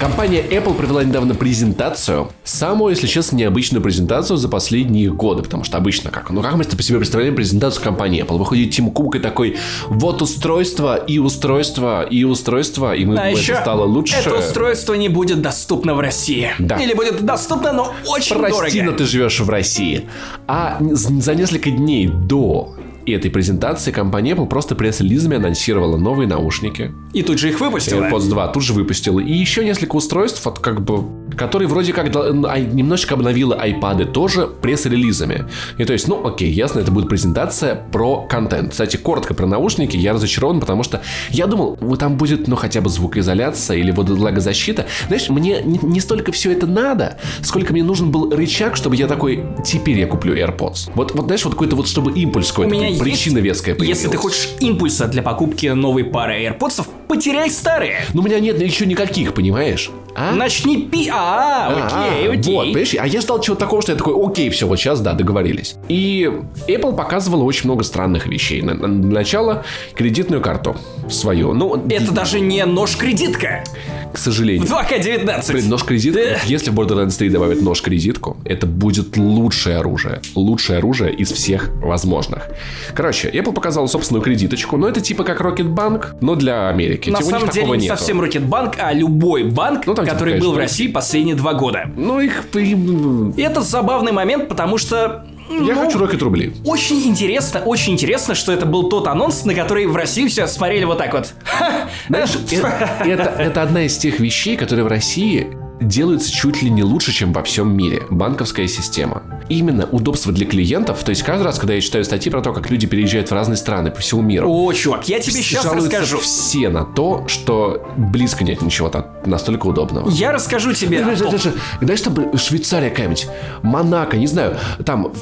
Speaker 2: Компания Apple провела недавно презентацию, самую, если честно, необычную презентацию за последние годы, потому что обычно как? Ну как мы по себе представляем презентацию компании Apple? Выходит Тим Кук и такой, вот устройство, и устройство, и устройство, и мы,
Speaker 1: А
Speaker 2: это
Speaker 1: еще
Speaker 2: стало лучше.
Speaker 1: это устройство не будет доступно в России.
Speaker 2: Да.
Speaker 1: Или будет доступно, но очень
Speaker 2: Прости, но
Speaker 1: дорого.
Speaker 2: ты живешь в России. А за несколько дней до этой презентации компания Apple просто пресс-релизами анонсировала новые наушники.
Speaker 1: И тут же их выпустила.
Speaker 2: AirPods 2 тут же выпустила. И еще несколько устройств, от как бы который вроде как немножечко обновила айпады тоже пресс-релизами. И то есть, ну окей, ясно, это будет презентация про контент. Кстати, коротко про наушники, я разочарован, потому что я думал, вот там будет, ну хотя бы звукоизоляция или вот влагозащита. Знаешь, мне не, не столько все это надо, сколько мне нужен был рычаг, чтобы я такой, теперь я куплю AirPods. Вот, вот знаешь, вот какой-то вот, чтобы импульс какой-то, причина веская появилась.
Speaker 1: Если ты хочешь импульса для покупки новой пары AirPods, потеряй старые.
Speaker 2: Ну, у меня нет еще никаких, понимаешь?
Speaker 1: А? Начни пи... А, окей, окей.
Speaker 2: Вот, понимаешь? А я ждал чего-то такого, что я такой, окей, все, вот сейчас, да, договорились. И Apple показывала очень много странных вещей. На, на начало кредитную карту свою. Ну,
Speaker 1: это даже не нож-кредитка.
Speaker 2: К сожалению.
Speaker 1: В 2К19.
Speaker 2: Блин, нож-кредитка. Да. Если в Borderlands 3 добавят нож-кредитку, это будет лучшее оружие. Лучшее оружие из всех возможных. Короче, Apple показал собственную кредиточку, но это типа как Rocket Bank, но для Америки.
Speaker 1: На
Speaker 2: типа,
Speaker 1: самом деле не
Speaker 2: нету.
Speaker 1: совсем Rocket Bank, а любой банк, ну, там, типа, который типа, был в России последние два года.
Speaker 2: Ну, их...
Speaker 1: И это забавный момент, потому что
Speaker 2: я ну, хочу Рокет рублей.
Speaker 1: Очень интересно, очень интересно, что это был тот анонс, на который в России все смотрели вот так вот.
Speaker 2: Знаешь, это, это, это одна из тех вещей, которые в России делаются чуть ли не лучше, чем во всем мире. Банковская система. Именно удобство для клиентов. То есть каждый раз, когда я читаю статьи про то, как люди переезжают в разные страны по всему миру.
Speaker 1: О, чувак, я тебе сейчас расскажу.
Speaker 2: все на то, что близко нет ничего настолько удобного.
Speaker 1: Я расскажу тебе. Знаешь,
Speaker 2: даже, знаешь там Швейцария какая-нибудь, Монако, не знаю, там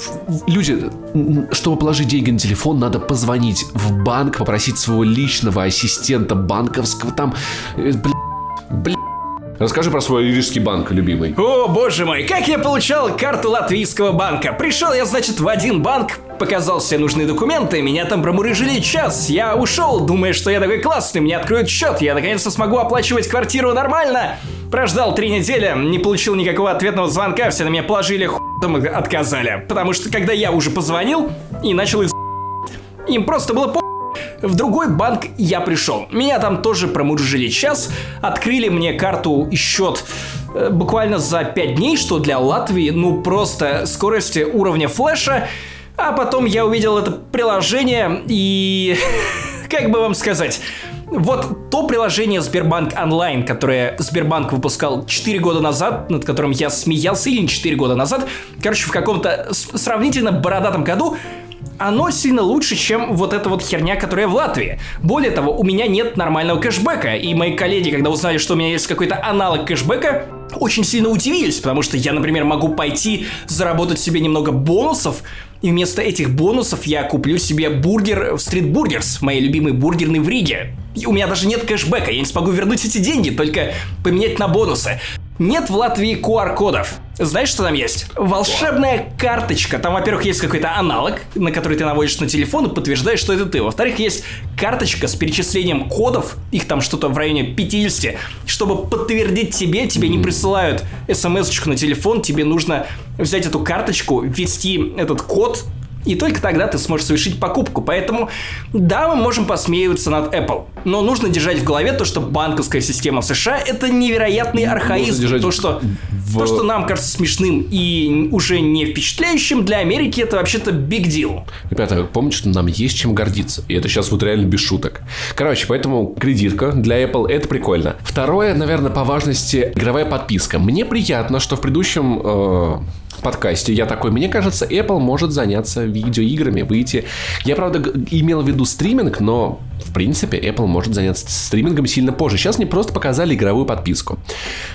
Speaker 2: люди, чтобы положить деньги на телефон, надо позвонить в банк, попросить своего личного ассистента банковского, там, э, блин, Расскажи про свой рижский банк, любимый.
Speaker 1: О, боже мой, как я получал карту латвийского банка. Пришел я, значит, в один банк, показал все нужные документы, меня там промурыжили час. Я ушел, думая, что я такой классный, мне откроют счет, я наконец-то смогу оплачивать квартиру нормально. Прождал три недели, не получил никакого ответного звонка, все на меня положили хуй, отказали. Потому что когда я уже позвонил и начал из... Им просто было по в другой банк я пришел. Меня там тоже промуржили час, открыли мне карту и счет э, буквально за 5 дней, что для Латвии, ну просто скорости уровня флеша. А потом я увидел это приложение и... Как бы вам сказать... Вот то приложение Сбербанк онлайн, которое Сбербанк выпускал 4 года назад, над которым я смеялся, или не 4 года назад, короче, в каком-то сравнительно бородатом году, оно сильно лучше, чем вот эта вот херня, которая в Латвии. Более того, у меня нет нормального кэшбэка, и мои коллеги, когда узнали, что у меня есть какой-то аналог кэшбэка, очень сильно удивились, потому что я, например, могу пойти заработать себе немного бонусов, и вместо этих бонусов я куплю себе бургер в Street Burgers, моей любимой бургерной в Риге. И у меня даже нет кэшбэка, я не смогу вернуть эти деньги, только поменять на бонусы. Нет в Латвии QR-кодов. Знаешь, что там есть? Волшебная карточка. Там, во-первых, есть какой-то аналог, на который ты наводишь на телефон и подтверждаешь, что это ты. Во-вторых, есть карточка с перечислением кодов, их там что-то в районе 50. Чтобы подтвердить тебе, тебе не присылают смс-очку на телефон, тебе нужно взять эту карточку, ввести этот код, и только тогда ты сможешь совершить покупку. Поэтому, да, мы можем посмеиваться над Apple, но нужно держать в голове то, что банковская система в США это невероятный архаизм. То что, в... то, что нам кажется смешным и уже не впечатляющим, для Америки это вообще-то big deal.
Speaker 2: Ребята, помните, что нам есть чем гордиться. И это сейчас вот реально без шуток. Короче, поэтому кредитка для Apple это прикольно. Второе, наверное, по важности игровая подписка. Мне приятно, что в предыдущем э, подкасте я такой, мне кажется, Apple может заняться видеоиграми, выйти. Я, правда, имел в виду стриминг, но, в принципе, Apple может заняться стримингом сильно позже. Сейчас мне просто показали игровую подписку,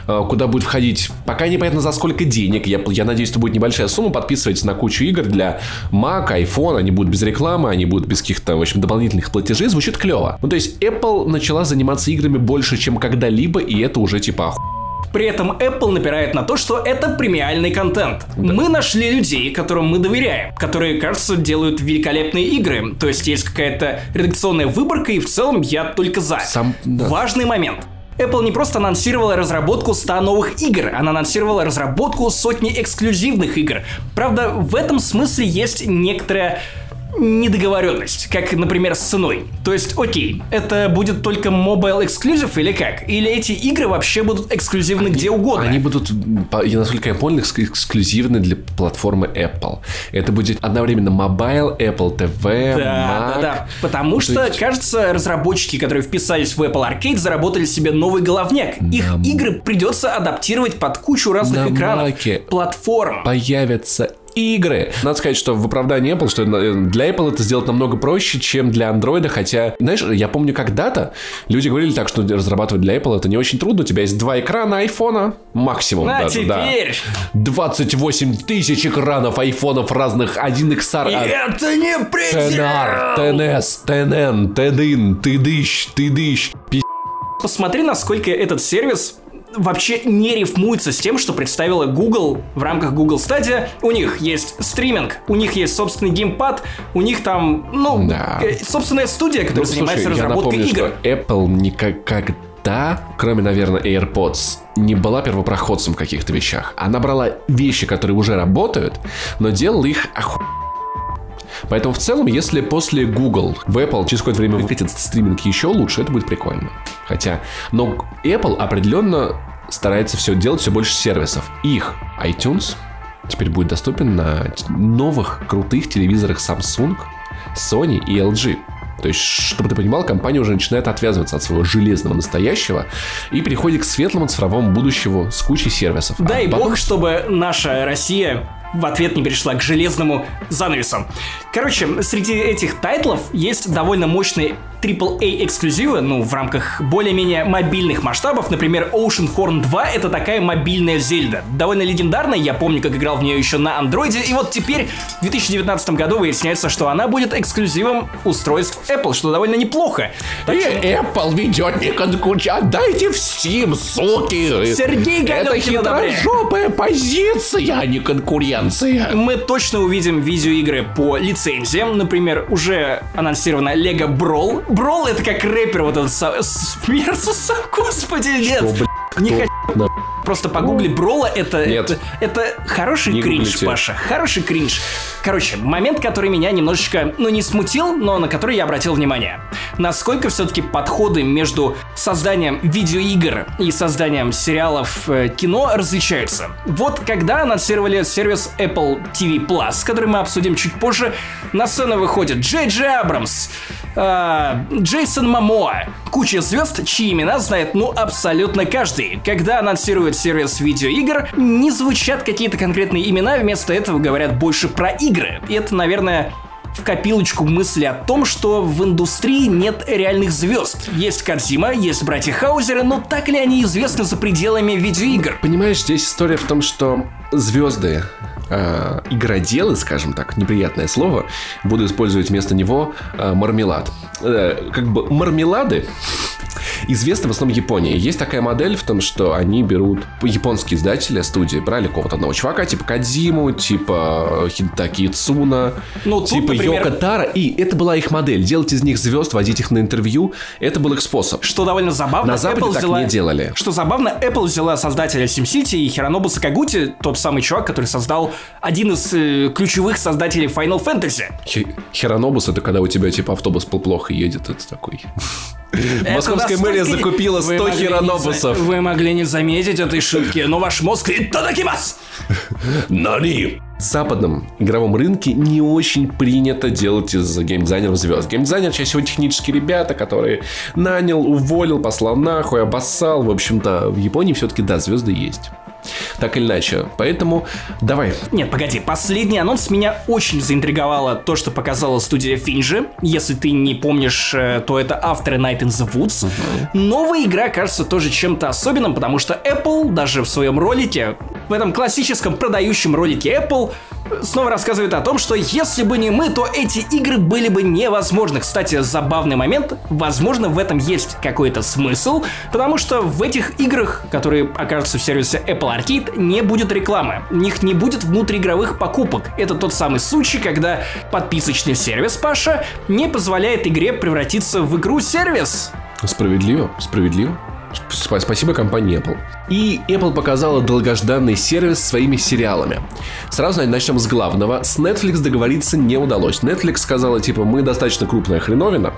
Speaker 2: э, куда будет входить, пока непонятно за сколько денег, я, я надеюсь, это будет небольшая сумма, подписывайтесь на кучу игр для Mac, iPhone, они будут без рекламы, они будут без каких-то, в общем, дополнительных платежей, звучит клево. Ну, то есть, Apple начала заниматься играми больше, чем когда-либо, и это уже типа оху...
Speaker 1: При этом Apple напирает на то, что это премиальный контент. Да. Мы нашли людей, которым мы доверяем, которые, кажется, делают великолепные игры. То есть есть какая-то редакционная выборка, и в целом я только за. Сам, да. Важный момент. Apple не просто анонсировала разработку 100 новых игр, она анонсировала разработку сотни эксклюзивных игр. Правда, в этом смысле есть некоторая недоговоренность, как, например, с ценой. То есть, окей, это будет только mobile exclusive или как? Или эти игры вообще будут эксклюзивны где угодно?
Speaker 2: Они будут, насколько я понял, эксклюзивны для платформы Apple. Это будет одновременно mobile, Apple TV,
Speaker 1: да,
Speaker 2: Mac.
Speaker 1: Да, да, потому что, есть... кажется, разработчики, которые вписались в Apple Arcade, заработали себе новый головняк. Их На... игры придется адаптировать под кучу разных На экранов, Маке платформ.
Speaker 2: Появятся игры. Надо сказать, что в оправдании Apple, что для Apple это сделать намного проще, чем для Android, хотя, знаешь, я помню когда-то люди говорили так, что разрабатывать для Apple это не очень трудно, у тебя есть два экрана айфона, максимум
Speaker 1: а
Speaker 2: даже,
Speaker 1: теперь...
Speaker 2: да. 28 тысяч экранов айфонов разных, один XR.
Speaker 1: И а... это не предел!
Speaker 2: TNR, TNS, TNN, TDIN, TDISH, TDISH,
Speaker 1: Посмотри, насколько этот сервис вообще не рифмуется с тем, что представила Google в рамках Google Stadia. У них есть стриминг, у них есть собственный геймпад, у них там, ну, да. Э, собственная студия, которая ну, занимается слушай, разработкой
Speaker 2: я
Speaker 1: напомню,
Speaker 2: игр. Что Apple никогда, кроме, наверное, AirPods, не была первопроходцем в каких-то вещах. Она брала вещи, которые уже работают, но делала их оху... Поэтому в целом, если после Google в Apple через какое-то время выкатит стриминг еще лучше, это будет прикольно. Хотя, но Apple определенно старается все делать все больше сервисов. Их iTunes теперь будет доступен на новых крутых телевизорах Samsung, Sony и LG. То есть, чтобы ты понимал, компания уже начинает отвязываться от своего железного настоящего и переходит к светлому цифровому будущему с кучей сервисов.
Speaker 1: Дай а потом... бог, чтобы наша Россия в ответ не перешла к железному занавесу. Короче, среди этих тайтлов есть довольно мощные AAA эксклюзивы, ну, в рамках более-менее мобильных масштабов. Например, Ocean Horn 2 — это такая мобильная Зельда. Довольно легендарная, я помню, как играл в нее еще на андроиде, и вот теперь, в 2019 году, выясняется, что она будет эксклюзивом устройств Apple, что довольно неплохо.
Speaker 2: Так и что... Apple ведет не конкуренцию, отдайте в Steam, суки!
Speaker 1: Сергей
Speaker 2: Это хитрожопая позиция, а не конкуренция.
Speaker 1: Мы точно увидим видеоигры по лицензиям. Например, уже анонсирована Lego Brawl, Брол это как рэпер вот этот с Версусом, господи, нет. Что, не хочу. Просто погугли Брола, это,
Speaker 2: Нет.
Speaker 1: это, это хороший не кринж, гуглите. Паша, хороший кринж. Короче, момент, который меня немножечко, ну не смутил, но на который я обратил внимание. Насколько все-таки подходы между созданием видеоигр и созданием сериалов э, кино различаются. Вот когда анонсировали сервис Apple TV Plus, который мы обсудим чуть позже, на сцену выходит Джей Джей Абрамс, э, Джейсон Мамоа, куча звезд, чьи имена знает ну абсолютно каждый. Когда анонсируют сервис видеоигр, не звучат какие-то конкретные имена, вместо этого говорят больше про игры. И это, наверное, в копилочку мысли о том, что в индустрии нет реальных звезд. Есть Кадзима, есть братья Хаузеры, но так ли они известны за пределами видеоигр?
Speaker 2: Понимаешь, здесь история в том, что звезды э, игроделы, скажем так, неприятное слово, буду использовать вместо него э, мармелад. Э, как бы мармелады известны в основном Японии. Есть такая модель в том, что они берут японские издатели, студии, брали какого-то одного чувака, типа Кадзиму, типа Хидтаки Цуна, ну, типа например... Йока Тара, и это была их модель. Делать из них звезд, водить их на интервью, это был их способ.
Speaker 1: Что довольно забавно.
Speaker 2: На Западе Apple так взяла... не делали.
Speaker 1: Что забавно, Apple взяла создателя SimCity и Хиронобу Сакагути, тот самый чувак, который создал один из э, ключевых создателей Final Fantasy.
Speaker 2: Хиронобус это когда у тебя типа автобус плохо едет, это такой. Московская мэрия закупила 100 хиронобусов.
Speaker 1: Вы могли не заметить этой шутки, но ваш мозг... Тадакимас!
Speaker 2: Нани! В западном игровом рынке не очень принято делать из геймдизайнеров звезд. Геймдизайнер чаще всего технические ребята, которые нанял, уволил, послал нахуй, обоссал. В общем-то, в Японии все-таки, да, звезды есть. Так или иначе. Поэтому давай.
Speaker 1: Нет, погоди. Последний анонс меня очень заинтриговало то, что показала студия Финжи. Если ты не помнишь, э, то это авторы Night in the Woods. Uh-huh. Новая игра кажется тоже чем-то особенным, потому что Apple даже в своем ролике, в этом классическом продающем ролике Apple, снова рассказывает о том, что если бы не мы, то эти игры были бы невозможны. Кстати, забавный момент. Возможно, в этом есть какой-то смысл, потому что в этих играх, которые окажутся в сервисе Apple Arcade, не будет рекламы. У них не будет внутриигровых покупок. Это тот самый случай, когда подписочный сервис Паша не позволяет игре превратиться в игру-сервис.
Speaker 2: Справедливо, справедливо. Спасибо компании Apple. И Apple показала долгожданный сервис своими сериалами. Сразу начнем с главного. С Netflix договориться не удалось. Netflix сказала, типа, мы достаточно крупная хреновина,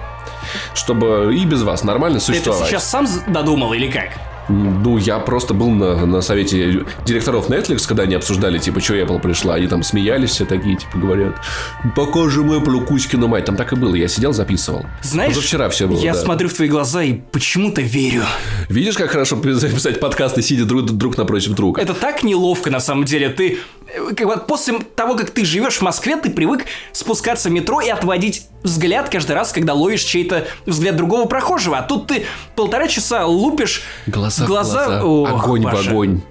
Speaker 2: чтобы и без вас нормально существовать.
Speaker 1: Ты это сейчас сам додумал или как?
Speaker 2: Ну, я просто был на, на совете директоров Netflix, когда они обсуждали, типа, что Apple пришла. Они там смеялись все такие, типа, говорят, покажем Apple Кузькину мать. Там так и было. Я сидел, записывал.
Speaker 1: Знаешь,
Speaker 2: вчера все было,
Speaker 1: я
Speaker 2: да.
Speaker 1: смотрю в твои глаза и почему-то верю.
Speaker 2: Видишь, как хорошо записать подкасты, сидя друг, друг напротив друга?
Speaker 1: Это так неловко, на самом деле. Ты как вот после того, как ты живешь в Москве, ты привык спускаться в метро и отводить взгляд каждый раз, когда ловишь чей-то взгляд другого прохожего. А тут ты полтора часа лупишь
Speaker 2: глаза,
Speaker 1: глаза.
Speaker 2: глаза.
Speaker 1: Ох,
Speaker 2: огонь
Speaker 1: Паша.
Speaker 2: в огонь.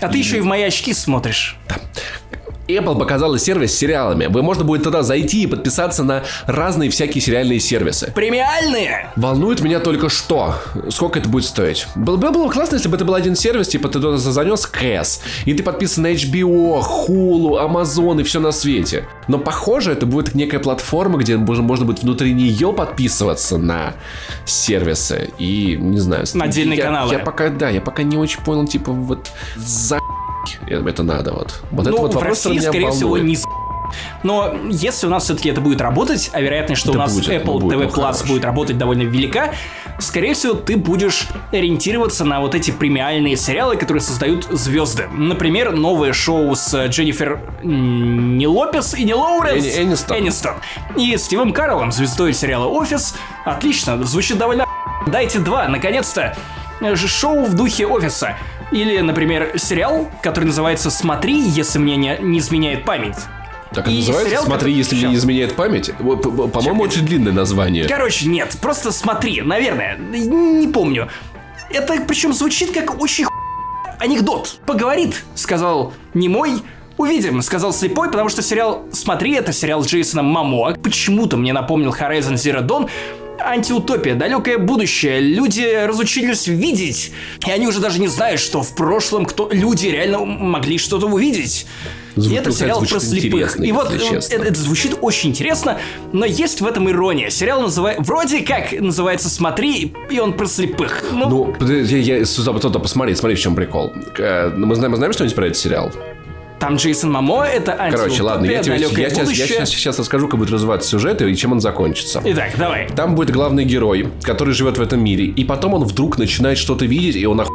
Speaker 1: А ты еще и в мои очки смотришь.
Speaker 2: Apple показала сервис с сериалами. Вы можно будет туда зайти и подписаться на разные всякие сериальные сервисы.
Speaker 1: Премиальные!
Speaker 2: Волнует меня только что. Сколько это будет стоить? Было, было, было классно, если бы это был один сервис, типа ты туда занес КЭС, и ты подписан на HBO, Hulu, Amazon и все на свете. Но похоже, это будет некая платформа, где можно, можно будет внутри нее подписываться на сервисы и, не знаю...
Speaker 1: На отдельные
Speaker 2: я,
Speaker 1: каналы.
Speaker 2: Я пока, да, я пока не очень понял, типа, вот за это надо вот. Вот
Speaker 1: ну,
Speaker 2: это вот
Speaker 1: в
Speaker 2: вопрос,
Speaker 1: России, скорее
Speaker 2: волнует.
Speaker 1: всего, не но если у нас все-таки это будет работать, а вероятность, что
Speaker 2: Да
Speaker 1: у нас
Speaker 2: будет,
Speaker 1: Apple
Speaker 2: будет,
Speaker 1: TV
Speaker 2: ну,
Speaker 1: Plus
Speaker 2: хорош.
Speaker 1: будет работать довольно велика, скорее всего, ты будешь ориентироваться на вот эти премиальные сериалы, которые создают звезды. Например, новое шоу с Дженнифер м, не Лопес и не Лоуренс.
Speaker 2: Энистон.
Speaker 1: Энистон. И Стивом Карлом, звездой сериала «Офис». Отлично, звучит довольно... Дайте два, наконец-то. Э, Шоу в духе офиса. Или, например, сериал, который называется «Смотри, если мне не, не изменяет память».
Speaker 2: Так это
Speaker 1: И
Speaker 2: называется?
Speaker 1: сериал,
Speaker 2: Смотри, если мне не изменяет память. По-моему, очень длинное название.
Speaker 1: Короче, нет, просто смотри, наверное, не помню. Это причем звучит как очень ху- анекдот. Поговорит, сказал немой. Увидим, сказал слепой, потому что сериал «Смотри» — это сериал с Джейсоном Мамо. Почему-то мне напомнил Horizon Zero Dawn. Антиутопия, далекое будущее. Люди разучились видеть. И они уже даже не знают, что в прошлом кто люди реально могли что-то увидеть.
Speaker 2: Звук,
Speaker 1: и это сериал про слепых. И вот это, это звучит очень интересно, но есть в этом ирония. Сериал называется... Вроде как называется «Смотри», и он про слепых. Ну,
Speaker 2: Ну, я, я, стоп, посмотри, смотри, в чем прикол. Э, Мы знаем, мы знаем что-нибудь про этот сериал?
Speaker 1: Там Джейсон Мамо, это
Speaker 2: Короче, ладно, я, тебе, я, сейчас, я сейчас, сейчас расскажу, как будет развиваться сюжет и чем он закончится.
Speaker 1: Итак, давай.
Speaker 2: Там будет главный герой, который живет в этом мире, и потом он вдруг начинает что-то видеть, и он оху...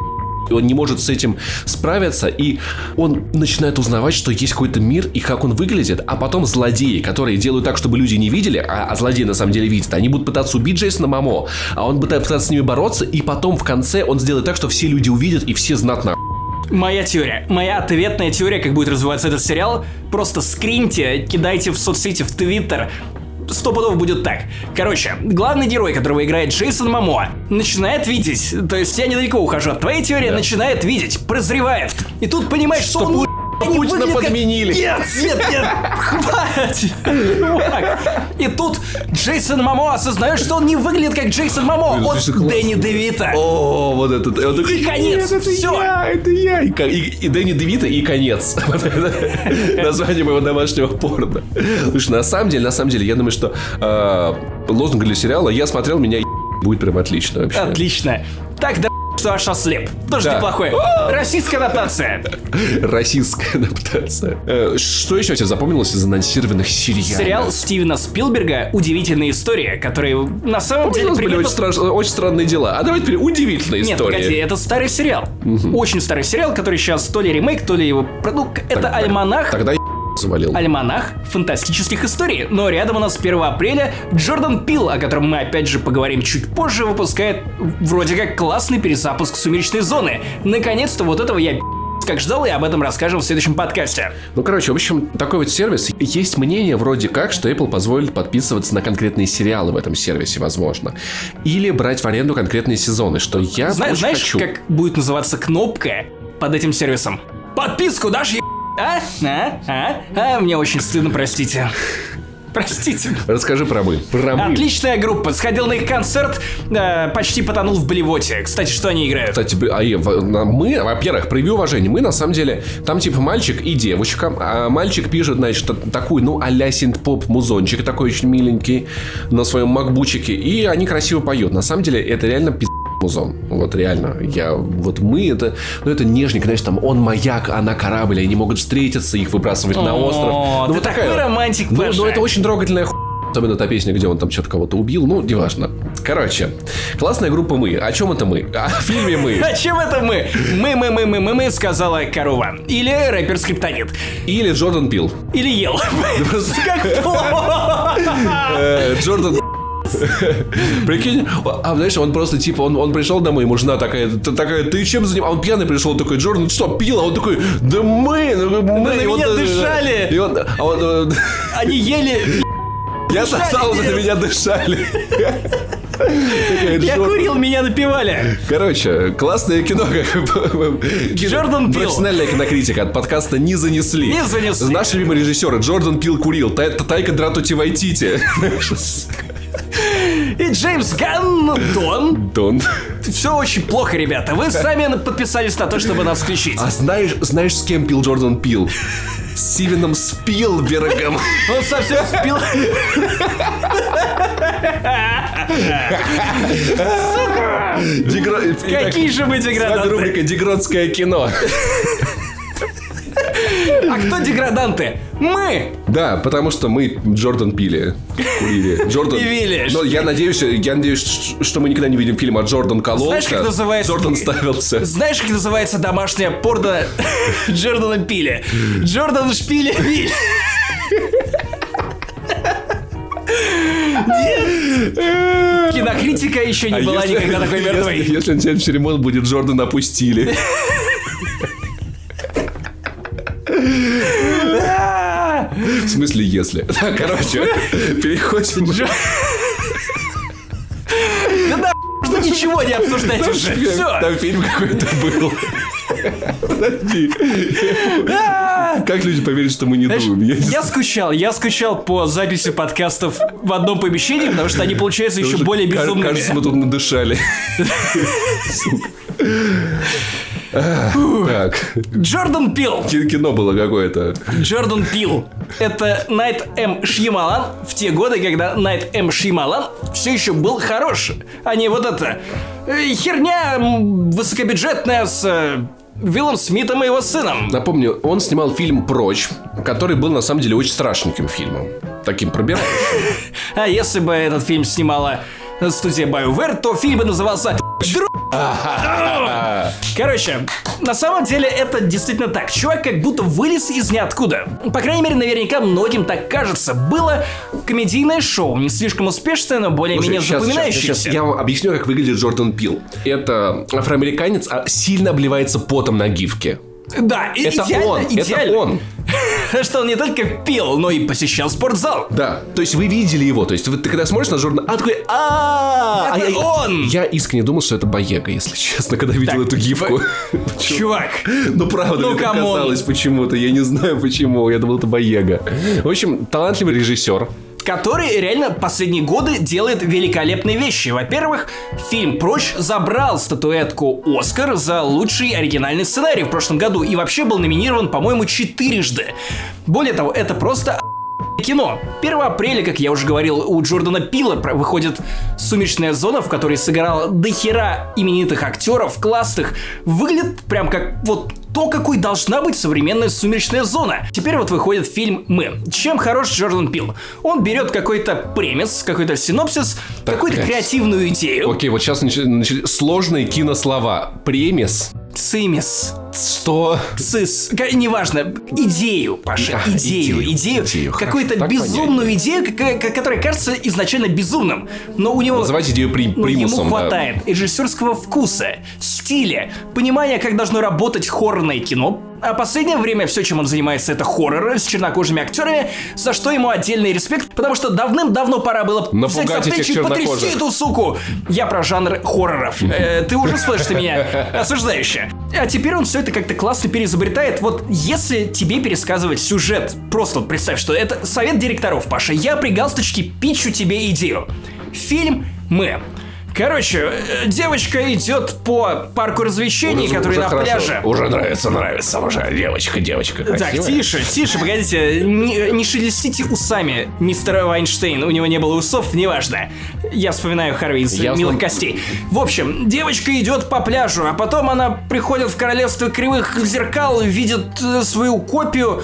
Speaker 2: и он не может с этим справиться, и он начинает узнавать, что есть какой-то мир и как он выглядит, а потом злодеи, которые делают так, чтобы люди не видели, а, а злодеи на самом деле видят, они будут пытаться убить Джейсона Мамо, а он будет пытаться с ними бороться, и потом в конце он сделает так, что все люди увидят, и все знатно
Speaker 1: Моя теория. Моя ответная теория, как будет развиваться этот сериал. Просто скриньте, кидайте в соцсети, в Твиттер. Сто пудов будет так. Короче, главный герой, которого играет Джейсон Мамо, начинает видеть, то есть я недалеко ухожу от твоей теории, начинает видеть, прозревает. И тут понимает, что,
Speaker 2: Что
Speaker 1: он
Speaker 2: Путина подменили.
Speaker 1: Нет, нет, нет, хватит. И тут Джейсон Мамо осознает, что он не выглядит как Джейсон Мамо от. Дэнни Девита.
Speaker 2: О, вот этот. И,
Speaker 1: конец,
Speaker 2: «Нет, это
Speaker 1: всё».
Speaker 2: я. И, Дэнни Девита, и конец. Название моего домашнего порно. Слушай, на самом деле, на самом деле, я думаю, что э, лозунг для сериала «Я смотрел, меня будет прям отлично вообще.
Speaker 1: Отлично. Так, да что аж ослеп. Тоже
Speaker 2: Да.
Speaker 1: неплохое. Российская адаптация.
Speaker 2: Российская адаптация. Э, Что еще тебе запомнилось из анонсированных сериалов?
Speaker 1: Сериал Стивена Спилберга «Удивительная история», который на самом деле
Speaker 2: были очень, страш- очень странные дела. А давайте теперь удивительная
Speaker 1: Нет,
Speaker 2: история.
Speaker 1: погоди, это старый сериал. Очень старый сериал, который сейчас то ли ремейк, то ли его... Ну, это альманах.
Speaker 2: Тогда завалил.
Speaker 1: Альманах фантастических историй. Но рядом у нас 1 апреля Джордан Пил, о котором мы опять же поговорим чуть позже, выпускает вроде как классный перезапуск «Сумеречной зоны». Наконец-то вот этого я как ждал, и об этом расскажем в следующем подкасте.
Speaker 2: Ну, короче, в общем, такой вот сервис. Есть мнение вроде как, что Apple позволит подписываться на конкретные сериалы в этом сервисе, возможно. Или брать в аренду конкретные сезоны, что я
Speaker 1: Зна- знаешь,
Speaker 2: хочу.
Speaker 1: как будет называться кнопка под этим сервисом? Подписку дашь, е... А? А? А? А? Мне очень стыдно, простите. Простите.
Speaker 2: Расскажи про мы. Про мы.
Speaker 1: Отличная группа. Сходил на их концерт, э, почти потонул в блевоте. Кстати, что они играют?
Speaker 2: Кстати, а, мы, во-первых, прояви уважение. Мы, на самом деле, там типа мальчик и девочка. А мальчик пишет, значит, та- такую, ну, а-ля синт-поп музончик, такой очень миленький, на своем макбучике. И они красиво поют. На самом деле, это реально музон. Вот реально. Я, вот мы это, ну это нежник, знаешь, там он маяк, она корабль, они могут встретиться, их выбрасывать на остров.
Speaker 1: О,
Speaker 2: Ну
Speaker 1: ты
Speaker 2: вот
Speaker 1: такой
Speaker 2: такая.
Speaker 1: романтик,
Speaker 2: Ну, ну, это очень трогательная ху... Особенно та песня, где он там что-то кого-то убил. Ну, неважно. Короче, классная группа «Мы». О чем это мы? О фильме «Мы».
Speaker 1: А чем это мы? Мы, мы, мы, мы, мы, мы, сказала корова. Или рэпер Скриптонит.
Speaker 2: Или Джордан Пил.
Speaker 1: Или ел. Как плохо.
Speaker 2: Э, Джордан... Прикинь, а знаешь, он просто типа, он, он пришел домой, ему жена такая, такая, ты чем занимался? А он пьяный пришел, такой, Джордан, ты что, пил? А он такой, да мы, ну, мы.
Speaker 1: на
Speaker 2: И он,
Speaker 1: меня дышали.
Speaker 2: И он, а он, э,
Speaker 1: Они ели...
Speaker 2: я сосал, на меня дышали.
Speaker 1: Я курил, меня напивали.
Speaker 2: Короче, классное кино,
Speaker 1: Джордан Пил.
Speaker 2: Профессиональная кинокритика от подкаста «Не занесли».
Speaker 1: «Не занесли».
Speaker 2: Наш любимый режиссер Джордан Пил курил, Тай- Тайка Дратути Вайтити.
Speaker 1: И Джеймс Ганн, Дон.
Speaker 2: Дон.
Speaker 1: Все очень плохо, ребята. Вы сами подписались на то, чтобы нас включить.
Speaker 2: А знаешь, знаешь, с кем пил Джордан Пил? С Стивеном Спилбергом.
Speaker 1: Он совсем спил.
Speaker 2: Дегро- Итак,
Speaker 1: Какие же мы
Speaker 2: с вами
Speaker 1: деграданты?
Speaker 2: рубрика «Дегродское кино».
Speaker 1: А кто деграданты? Мы!
Speaker 2: Да, потому что мы Джордан пили. Курили. Джордан...
Speaker 1: И вилишь.
Speaker 2: Но я надеюсь, я надеюсь, что мы никогда не видим фильма Джордан кололся.
Speaker 1: Знаешь, как называется-
Speaker 2: Джордан ставился.
Speaker 1: Знаешь, как называется домашняя порно Джордана Пили? Джордан Шпили Виль. Нет. Кинокритика еще не
Speaker 2: А
Speaker 1: была
Speaker 2: если-
Speaker 1: никогда такой мертвой.
Speaker 2: Если на ремонт будет Джордан опустили. смысле, если. Так, короче, переходим.
Speaker 1: Да да, что ничего не обсуждать уже. Все.
Speaker 2: Там фильм какой-то был. Подожди. Как люди поверят, что мы не думаем? Я
Speaker 1: скучал, я скучал по записи подкастов в одном помещении, потому что они получаются еще более безумными.
Speaker 2: Кажется, мы тут надышали. Так,
Speaker 1: Джордан Пил.
Speaker 2: ки- кино было какое-то.
Speaker 1: Джордан Пил. Это Найт М. Шьямалан в те годы, когда Найт М. Шьямалан все еще был хорош, а не вот это э, херня высокобюджетная с э, Виллом Смитом и его сыном.
Speaker 2: Напомню, он снимал фильм «Прочь», который был на самом деле очень страшненьким фильмом. Таким пробирающим.
Speaker 1: А если бы этот фильм снимала студия BioWare, то фильм бы назывался. Короче, на самом деле это действительно так. Чувак как будто вылез из ниоткуда. По крайней мере, наверняка многим так кажется. Было комедийное шоу, не слишком успешное, но более-менее запоминающееся.
Speaker 2: щас- щас я вам объясню, как выглядит Джордан Пил. Это афроамериканец, а сильно обливается потом на гифке.
Speaker 1: Да, и-
Speaker 2: Это
Speaker 1: идеально,
Speaker 2: он,
Speaker 1: идеально.
Speaker 2: это он.
Speaker 1: Что он не только пил, но и посещал спортзал.
Speaker 2: Да, то есть вы видели его, то есть вы- ты когда смотришь на Джордана, а такой, а
Speaker 1: Это
Speaker 2: а
Speaker 1: он!
Speaker 2: Я искренне думал, что это Боега, если честно, когда видел эту гифку.
Speaker 1: Чувак,
Speaker 2: Ну правда,
Speaker 1: Ну,
Speaker 2: мне казалось почему-то, я не знаю почему, я думал, это Боега. В общем, талантливый режиссер.
Speaker 1: Который реально последние годы делает великолепные вещи. Во-первых, фильм «Прочь» забрал статуэтку «Оскар» за лучший оригинальный сценарий в прошлом году и вообще был номинирован, по-моему, четырежды. Более того, это просто кино. 1 апреля, как я уже говорил, у Джордана Пила выходит «Сумеречная зона», в которой сыграл дохера именитых актеров, классных. Выглядит прям как вот то, какой должна быть современная «Сумеречная зона». Теперь вот выходит фильм «Мы». Чем хорош Джордан Пил? Он берет какой-то премис, какой-то синопсис, какую-то
Speaker 2: блядь.
Speaker 1: креативную идею.
Speaker 2: Окей, вот сейчас начали, начали- сложные кинослова. Премис.
Speaker 1: Цимис.
Speaker 2: Что?
Speaker 1: Цис, неважно, идею, Паша,
Speaker 2: А,
Speaker 1: идею,
Speaker 2: идею,
Speaker 1: идею,
Speaker 2: идею,
Speaker 1: какую-то безумную идею, к- к- которая кажется изначально безумным, но у него
Speaker 2: Называть идею при-
Speaker 1: ну, ему
Speaker 2: примусом, да.
Speaker 1: хватает режиссерского вкуса, стиля, понимания, как должно работать хоррорное кино. А последнее время все, чем он занимается, это хорроры с чернокожими актерами, за что ему отдельный респект, потому что давным-давно пора было
Speaker 2: Напугать
Speaker 1: взять
Speaker 2: этих
Speaker 1: и потрясти эту суку. Я про жанр хорроров. Э, ты уже слышишь меня осуждающе. А теперь он все это как-то классно переизобретает. Вот если тебе пересказывать сюжет, просто вот представь, что это совет директоров, Паша. Я при галстучке пичу тебе идею. Фильм «Мы». Короче, девочка идет по парку развлечений,
Speaker 2: Уже-
Speaker 1: который
Speaker 2: уже
Speaker 1: на
Speaker 2: хорошо.
Speaker 1: пляже.
Speaker 2: Уже нравится, нравится уже. Девочка, девочка.
Speaker 1: Так,
Speaker 2: красивая.
Speaker 1: тише, тише, погодите, не, не шелестите усами, мистер Вайнштейн, у него не было усов, неважно. Я вспоминаю Харви из
Speaker 2: Я
Speaker 1: «Милых
Speaker 2: вспом-
Speaker 1: костей». В общем, девочка идет по пляжу, а потом она приходит в королевство кривых зеркал, видит э, свою копию,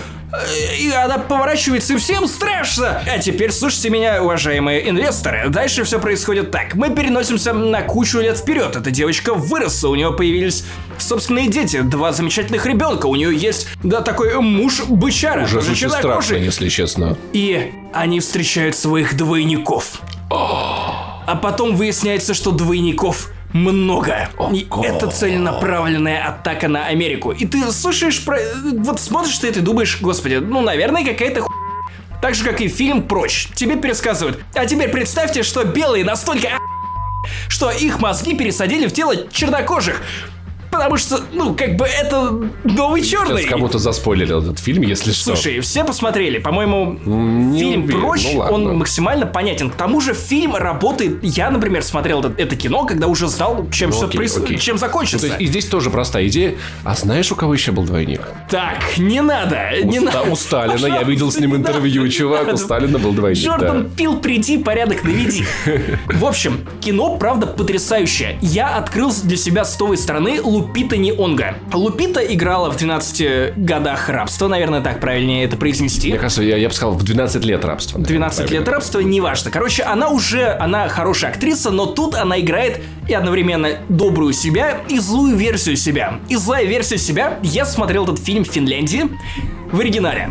Speaker 1: и она поворачивается, и всем страшно. А теперь слушайте меня, уважаемые инвесторы. Дальше все происходит так. Мы переносимся на кучу лет вперед. Эта девочка выросла, у нее появились собственные дети, два замечательных ребенка. У нее есть, да, такой муж-бычара,
Speaker 2: Уже звучит страшно, если честно.
Speaker 1: И они встречают своих двойников. А потом выясняется, что двойников много. И это целенаправленная атака на Америку. И ты слушаешь про... Вот смотришь ты это и думаешь, господи, ну, наверное, какая-то ху... Так же, как и фильм «Прочь». Тебе пересказывают. А теперь представьте, что белые настолько а**, что их мозги пересадили в тело чернокожих. Потому что, ну, как бы это новый черный.
Speaker 2: Сейчас кому-то заспойлерил этот фильм, если что.
Speaker 1: Слушай, все посмотрели. По-моему,
Speaker 2: не
Speaker 1: фильм
Speaker 2: уверен.
Speaker 1: «Прочь»,
Speaker 2: Ну ладно.
Speaker 1: он максимально понятен. К тому же фильм работает... Я, например, смотрел это, это кино, когда уже знал, чем
Speaker 2: Ну,
Speaker 1: все
Speaker 2: окей, окей.
Speaker 1: чем
Speaker 2: Ну,
Speaker 1: закончится.
Speaker 2: то есть и здесь тоже простая идея. А знаешь, у кого еще был двойник?
Speaker 1: Так, не надо, не
Speaker 2: у, Ста-
Speaker 1: надо.
Speaker 2: у Сталина. Я видел с ним
Speaker 1: не
Speaker 2: интервью,
Speaker 1: надо,
Speaker 2: чувак.
Speaker 1: не
Speaker 2: У
Speaker 1: надо.
Speaker 2: Сталина был двойник.
Speaker 1: Джордан
Speaker 2: да.
Speaker 1: пил, приди, порядок наведи. В общем, кино, правда, потрясающее. Я открыл для себя с той стороны Лупита Неонга. Лупита играла в 12 годах рабства, наверное, так правильнее это произнести.
Speaker 2: Мне кажется, я, я бы сказал, в 12 лет рабства.
Speaker 1: 12 лет рабства, неважно. Короче, она уже, она хорошая актриса, но тут она играет и одновременно добрую себя, и злую версию себя. И злая версия себя, я смотрел этот фильм в Финляндии в оригинале.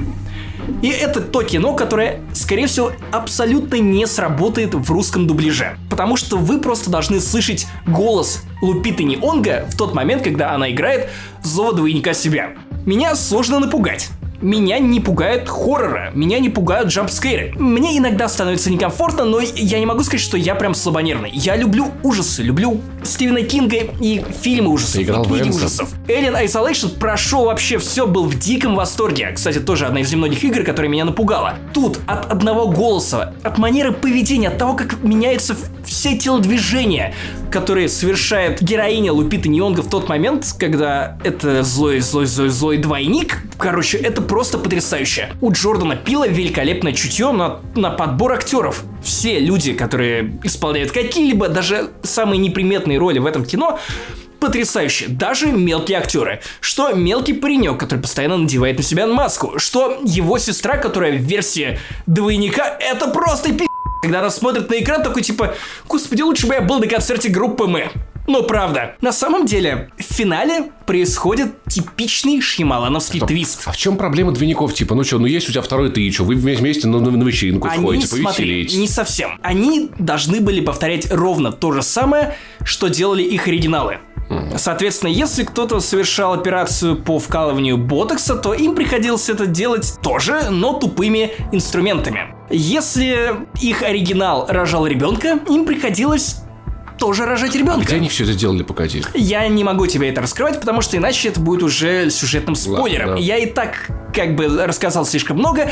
Speaker 1: И это то кино, которое, скорее всего, абсолютно не сработает в русском дубляже. Потому что вы просто должны слышать голос Лупиты Неонга в тот момент, когда она играет злого двойника себя. Меня сложно напугать. Меня не пугают хорроры, меня не пугают джампскейры. Мне иногда становится некомфортно, но я не могу сказать, что я прям слабонервный. Я люблю ужасы, люблю Стивена Кинга и фильмы ужасов,
Speaker 2: Ты играл
Speaker 1: и книги ужасов. Alien Isolation прошел вообще все, был в диком восторге. Кстати, тоже одна из немногих игр, которая меня напугала. Тут от одного голоса, от манеры поведения, от того, как меняются в- все телодвижения, которые совершает героиня Лупиты Неонга в тот момент, когда это злой, злой, злой, злой двойник. Короче, это просто потрясающе. У Джордана Пила великолепное чутье на, на подбор актеров. Все люди, которые исполняют какие-либо, даже самые неприметные роли в этом кино, потрясающие. Даже мелкие актеры. Что мелкий паренек, который постоянно надевает на себя маску. Что его сестра, которая в версии двойника, это просто пи***. Когда она смотрит на экран, такой типа, господи, лучше бы я был на концерте группы Мы. Но правда, на самом деле, в финале происходит типичный шьямалановский твист.
Speaker 2: А в чем проблема двойников? Типа, ну что, ну есть у тебя второй ты, что, вы вместе на, на вечеринку
Speaker 1: Они,
Speaker 2: сходите, повеселитесь.
Speaker 1: не совсем. Они должны были повторять ровно то же самое, что делали их оригиналы. Соответственно, если кто-то совершал операцию по вкалыванию ботокса, то им приходилось это делать тоже, но тупыми инструментами. Если их оригинал рожал ребенка, им приходилось тоже рожать ребенка.
Speaker 2: Где они все это делали, погоди?
Speaker 1: Я не могу тебе это раскрывать, потому что иначе это будет уже сюжетным спойлером.
Speaker 2: Ладно.
Speaker 1: Я и так как бы рассказал слишком много.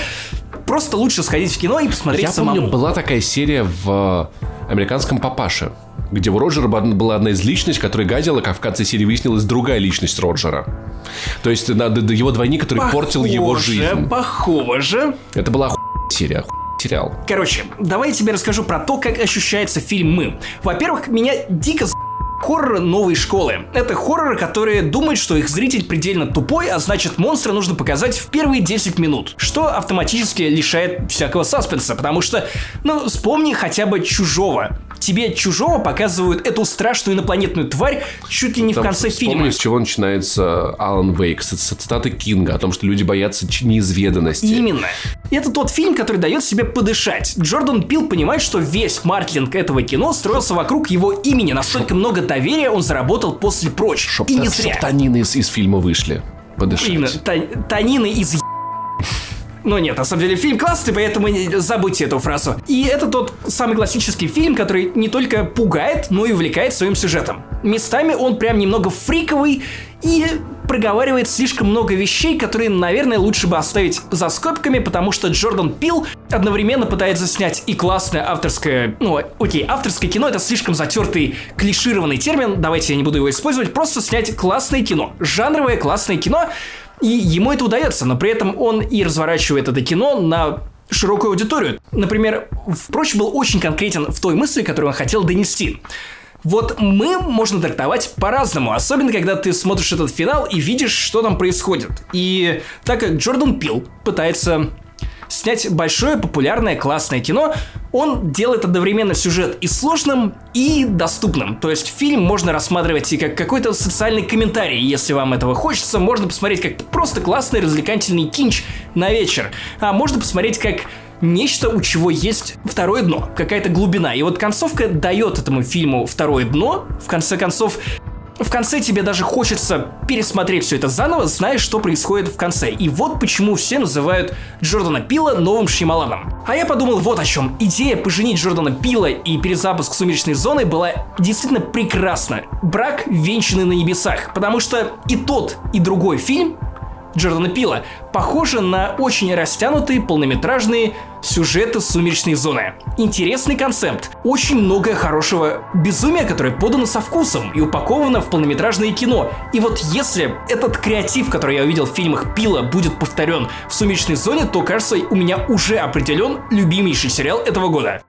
Speaker 1: Просто лучше сходить в кино и посмотреть
Speaker 2: Я
Speaker 1: самому.
Speaker 2: помню, была такая серия в э, «Американском папаше», где у Роджера была одна из личностей, которая гадила, как в конце серии выяснилась другая личность Роджера. То есть его двойник, который портил его
Speaker 1: Похоже,
Speaker 2: жизнь.
Speaker 1: Похоже.
Speaker 2: Это была охуенная серия, сериал.
Speaker 1: Короче, давай я тебе расскажу про то, как ощущается фильм «Мы». Во-первых, меня дико. Хорроры новой школы. Это хорроры, которые думают, что их зритель предельно тупой, а значит монстра нужно показать в первые 10 минут, что автоматически лишает всякого саспенса, потому что, ну, вспомни хотя бы «Чужого». Тебе «Чужого» показывают эту страшную инопланетную тварь чуть ли не в
Speaker 2: Там
Speaker 1: конце
Speaker 2: вспомни,
Speaker 1: фильма.
Speaker 2: с чего начинается Алан Вейк, с, цитаты Кинга о том, что люди боятся неизведанности.
Speaker 1: Именно. Это тот фильм, который дает себе подышать. Джордан Пил понимает, что весь маркетинг этого кино строился вокруг его имени. Настолько много доверия он заработал после прочь.
Speaker 2: Чтоб,
Speaker 1: И не зря.
Speaker 2: чтоб танины из, из фильма вышли. Подышать.
Speaker 1: Именно. Та- Танины из ну нет, на самом деле фильм классный, поэтому забудьте эту фразу. И это тот самый классический фильм, который не только пугает, но и увлекает своим сюжетом. Местами он прям немного фриковый и проговаривает слишком много вещей, которые, наверное, лучше бы оставить за скобками, потому что Джордан Пил одновременно пытается снять и классное авторское... Ну, окей, авторское кино — это слишком затертый, клишированный термин, давайте я не буду его использовать, просто снять классное кино. Жанровое классное кино, и ему это удается, но при этом он и разворачивает это кино на широкую аудиторию. Например, впрочем, был очень конкретен в той мысли, которую он хотел донести. Вот мы можно трактовать по-разному, особенно когда ты смотришь этот финал и видишь, что там происходит. И так как Джордан Пил пытается снять большое, популярное, классное кино, он делает одновременно сюжет и сложным, и доступным. То есть фильм можно рассматривать и как какой-то социальный комментарий, если вам этого хочется. Можно посмотреть как просто классный развлекательный кинч на вечер. А можно посмотреть как нечто, у чего есть второе дно, какая-то глубина. И вот концовка дает этому фильму второе дно. В конце концов, в конце тебе даже хочется пересмотреть все это заново, зная, что происходит в конце. И вот почему все называют Джордана Пила новым Шьямаланом. А я подумал вот о чем. Идея поженить Джордана Пила и перезапуск «Сумеречной зоны» была действительно прекрасна. Брак венчанный на небесах, потому что и тот, и другой фильм Джордана Пила похожи на очень растянутые полнометражные сюжеты «Сумеречной зоны». Интересный концепт. Очень много хорошего безумия, которое подано со вкусом и упаковано в полнометражное кино. И вот если этот креатив, который я увидел в фильмах Пила, будет повторен в «Сумеречной зоне», то, кажется, у меня уже определен любимейший сериал этого года.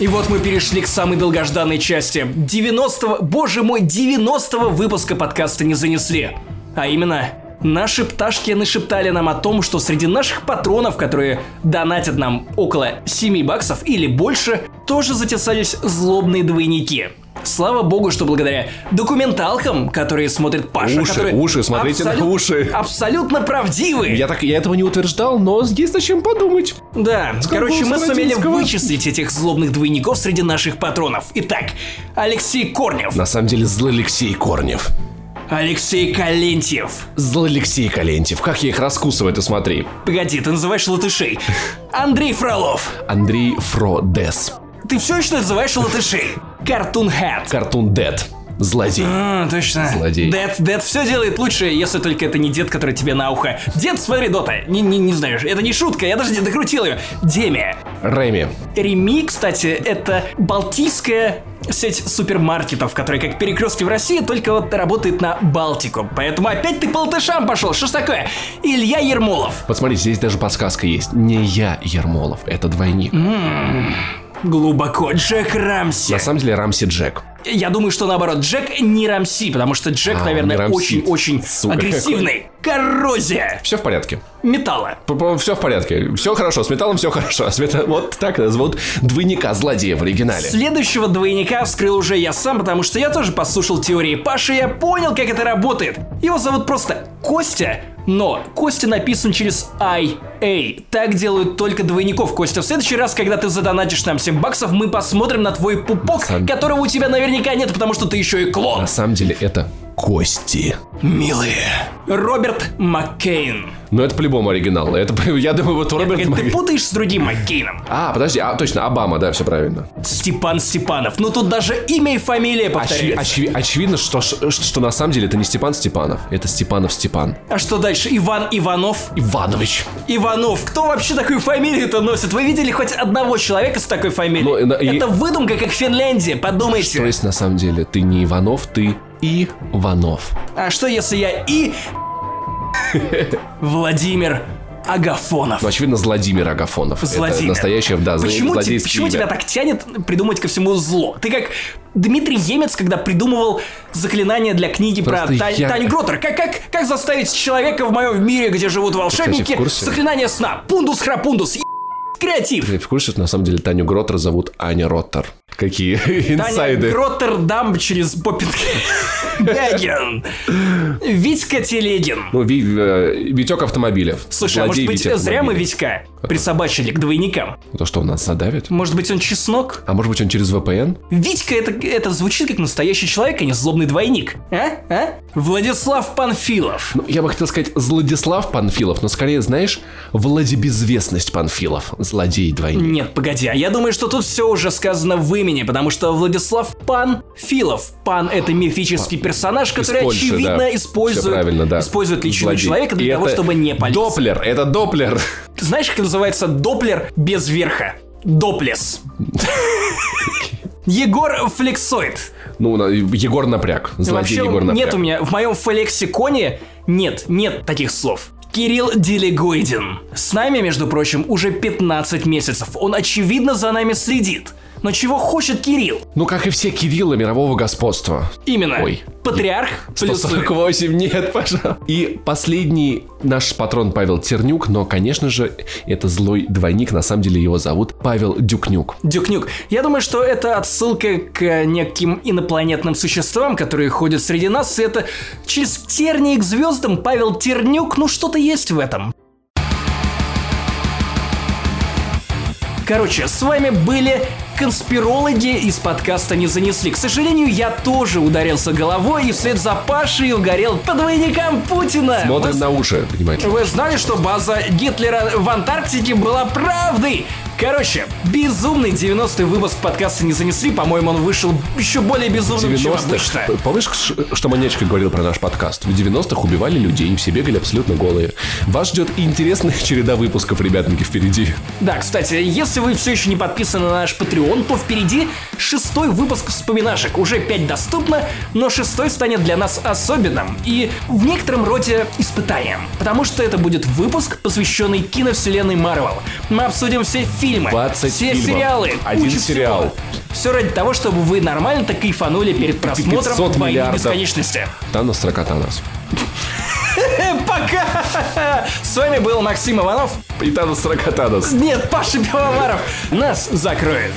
Speaker 1: И вот мы перешли к самой долгожданной части. 90-го, боже мой, 90-го выпуска подкаста не занесли. А именно, наши пташки нашептали нам о том, что среди наших патронов, которые донатят нам около 7 баксов или больше, тоже затесались злобные двойники. Слава богу, что благодаря документалкам, которые смотрит Паша,
Speaker 2: уши,
Speaker 1: которые
Speaker 2: уши, смотрите абсолют, на уши.
Speaker 1: Абсолютно правдивые.
Speaker 2: Я так, я этого не утверждал, но есть о чем подумать.
Speaker 1: Да, Сколько короче, мы сумели вычислить этих злобных двойников среди наших патронов. Итак, Алексей Корнев.
Speaker 2: На самом деле, злой Алексей Корнев.
Speaker 1: Алексей Калентьев.
Speaker 2: Злой Алексей Калентьев. Как я их раскусываю, ты смотри.
Speaker 1: Погоди, ты называешь латышей. Андрей Фролов.
Speaker 2: Андрей Фродес.
Speaker 1: Ты все еще называешь латышей. Картун Хэт.
Speaker 2: Картун Дед. Злодей.
Speaker 1: А, точно.
Speaker 2: Злодей.
Speaker 1: Дед, Дед все делает лучше, если только это не дед, который тебе на ухо. Дед, смотри, Дота. Не, не, не знаешь, это не шутка, я даже не докрутил ее. Демия.
Speaker 2: Реми.
Speaker 1: Реми, кстати, это балтийская сеть супермаркетов, которая как перекрестки в России, только вот работает на Балтику. Поэтому опять ты по латышам пошел. Что ж такое? Илья Ермолов.
Speaker 2: Посмотрите, здесь даже подсказка есть. Не я Ермолов, это двойник.
Speaker 1: М-м-м. Глубоко. Джек Рамси.
Speaker 2: На самом деле Рамси Джек.
Speaker 1: Я думаю, что наоборот, Джек не Рамси, потому что Джек, а, наверное, очень-очень агрессивный. Коррозия.
Speaker 2: Все в порядке.
Speaker 1: Металла.
Speaker 2: Все в порядке. Все хорошо. С металлом все хорошо. С мета... Вот так зовут двойника злодея в оригинале.
Speaker 1: Следующего двойника вскрыл уже я сам, потому что я тоже послушал теории Паши, и я понял, как это работает. Его зовут просто Костя, но Костя написан через IA. Так делают только двойников. Костя, в следующий раз, когда ты задонатишь нам 7 баксов, мы посмотрим на твой пупок, сам... которого у тебя наверняка нет, потому что ты еще и клон.
Speaker 2: На самом деле это кости.
Speaker 1: Милые. Роберт Маккейн.
Speaker 2: Ну, это по-любому оригинал. Это, я думаю, вот Роберт
Speaker 1: Нет, Мак... Ты путаешь с другим Маккейном.
Speaker 2: А, подожди, а, точно, Обама, да, все правильно.
Speaker 1: Степан Степанов. Ну, тут даже имя и фамилия повторяются.
Speaker 2: Очи- очи- очевидно, что, что, что на самом деле это не Степан Степанов, это Степанов Степан.
Speaker 1: А что дальше? Иван Иванов?
Speaker 2: Иванович.
Speaker 1: Иванов. Кто вообще такую фамилию-то носит? Вы видели хоть одного человека с такой фамилией? Ну, это и... выдумка, как Финляндия, подумайте.
Speaker 2: Что если на самом деле ты не Иванов, ты Иванов.
Speaker 1: А что если я и... Владимир Агафонов.
Speaker 2: Ну, очевидно, Владимир Агафонов.
Speaker 1: Владимир.
Speaker 2: Это настоящее, да,
Speaker 1: почему, те, почему тебя так тянет придумать ко всему зло? Ты как Дмитрий Емец, когда придумывал заклинание для книги Просто про Тань, я... Тань Гротер. Как, как, как заставить человека в моем мире, где живут волшебники, заклинание сна? Пундус храпундус. Креатив.
Speaker 2: Ты в курсе, что на самом деле Таню Гротер зовут Аня Роттер? Какие инсайды.
Speaker 1: Таня Гроттердам через Поппинген. Витька Телегин.
Speaker 2: Ну, Ви, э, Витек автомобилев.
Speaker 1: Слушай, а может быть, зря мы Витька присобачили к двойникам?
Speaker 2: То, что он нас задавит?
Speaker 1: Может быть, он чеснок?
Speaker 2: А может быть, он через VPN?
Speaker 1: Витька, это, это звучит как настоящий человек, а не злобный двойник. А? А? Владислав Панфилов.
Speaker 2: Ну, я бы хотел сказать Владислав Панфилов, но скорее, знаешь, Владибезвестность Панфилов. Злодей-двойник.
Speaker 1: Нет, погоди, а я думаю, что тут все уже сказано в имени, потому что Владислав Панфилов. Пан — это мифический Пан. персонаж, который, Польши, очевидно, да. использует, да. использует личного Злодей. человека для И того, чтобы не палить.
Speaker 2: Доплер, это Доплер.
Speaker 1: Ты знаешь, как называется Доплер без верха? Доплес. Егор Флексоид.
Speaker 2: Ну, Егор напряг. Злодей
Speaker 1: Вообще,
Speaker 2: Егор напряг.
Speaker 1: Нет у меня, в моем флексиконе нет, нет таких слов. Кирилл Делегойдин. С нами, между прочим, уже 15 месяцев. Он очевидно за нами следит. Но чего хочет Кирилл?
Speaker 2: Ну, как и все Кириллы мирового господства.
Speaker 1: Именно.
Speaker 2: Ой.
Speaker 1: Патриарх плюс
Speaker 2: 148, нет, пожалуйста. И последний наш патрон Павел Тернюк, но, конечно же, это злой двойник, на самом деле его зовут Павел Дюкнюк.
Speaker 1: Дюкнюк. Я думаю, что это отсылка к неким инопланетным существам, которые ходят среди нас, и это через тернии к звездам Павел Тернюк, ну что-то есть в этом. Короче, с вами были конспирологи из подкаста не занесли. К сожалению, я тоже ударился головой и вслед за Пашей угорел по двойникам Путина.
Speaker 2: Смотрим Вы... на уши, понимаете.
Speaker 1: Вы знали, что база Гитлера в Антарктике была правдой? Короче, безумный 90-й выпуск подкаста не занесли. По-моему, он вышел еще более безумным, чем обычно.
Speaker 2: Помнишь, что Манечка говорил про наш подкаст? В 90-х убивали людей, все бегали абсолютно голые. Вас ждет интересная череда выпусков, ребятники, впереди.
Speaker 1: Да, кстати, если вы все еще не подписаны на наш Patreon, то впереди шестой выпуск вспоминашек. Уже пять доступно, но шестой станет для нас особенным и в некотором роде испытанием. Потому что это будет выпуск, посвященный киновселенной Марвел. Мы обсудим все фильмы, фильмы,
Speaker 2: 20
Speaker 1: все
Speaker 2: фильмов.
Speaker 1: сериалы,
Speaker 2: один сериал. Всего.
Speaker 1: Все ради того, чтобы вы нормально так кайфанули перед просмотром «Войны бесконечности».
Speaker 2: Танос Ракатанос.
Speaker 1: Пока! С вами был Максим Иванов.
Speaker 2: И Танос Ракатанос.
Speaker 1: Нет, Паша Пивоваров. Нас закроет.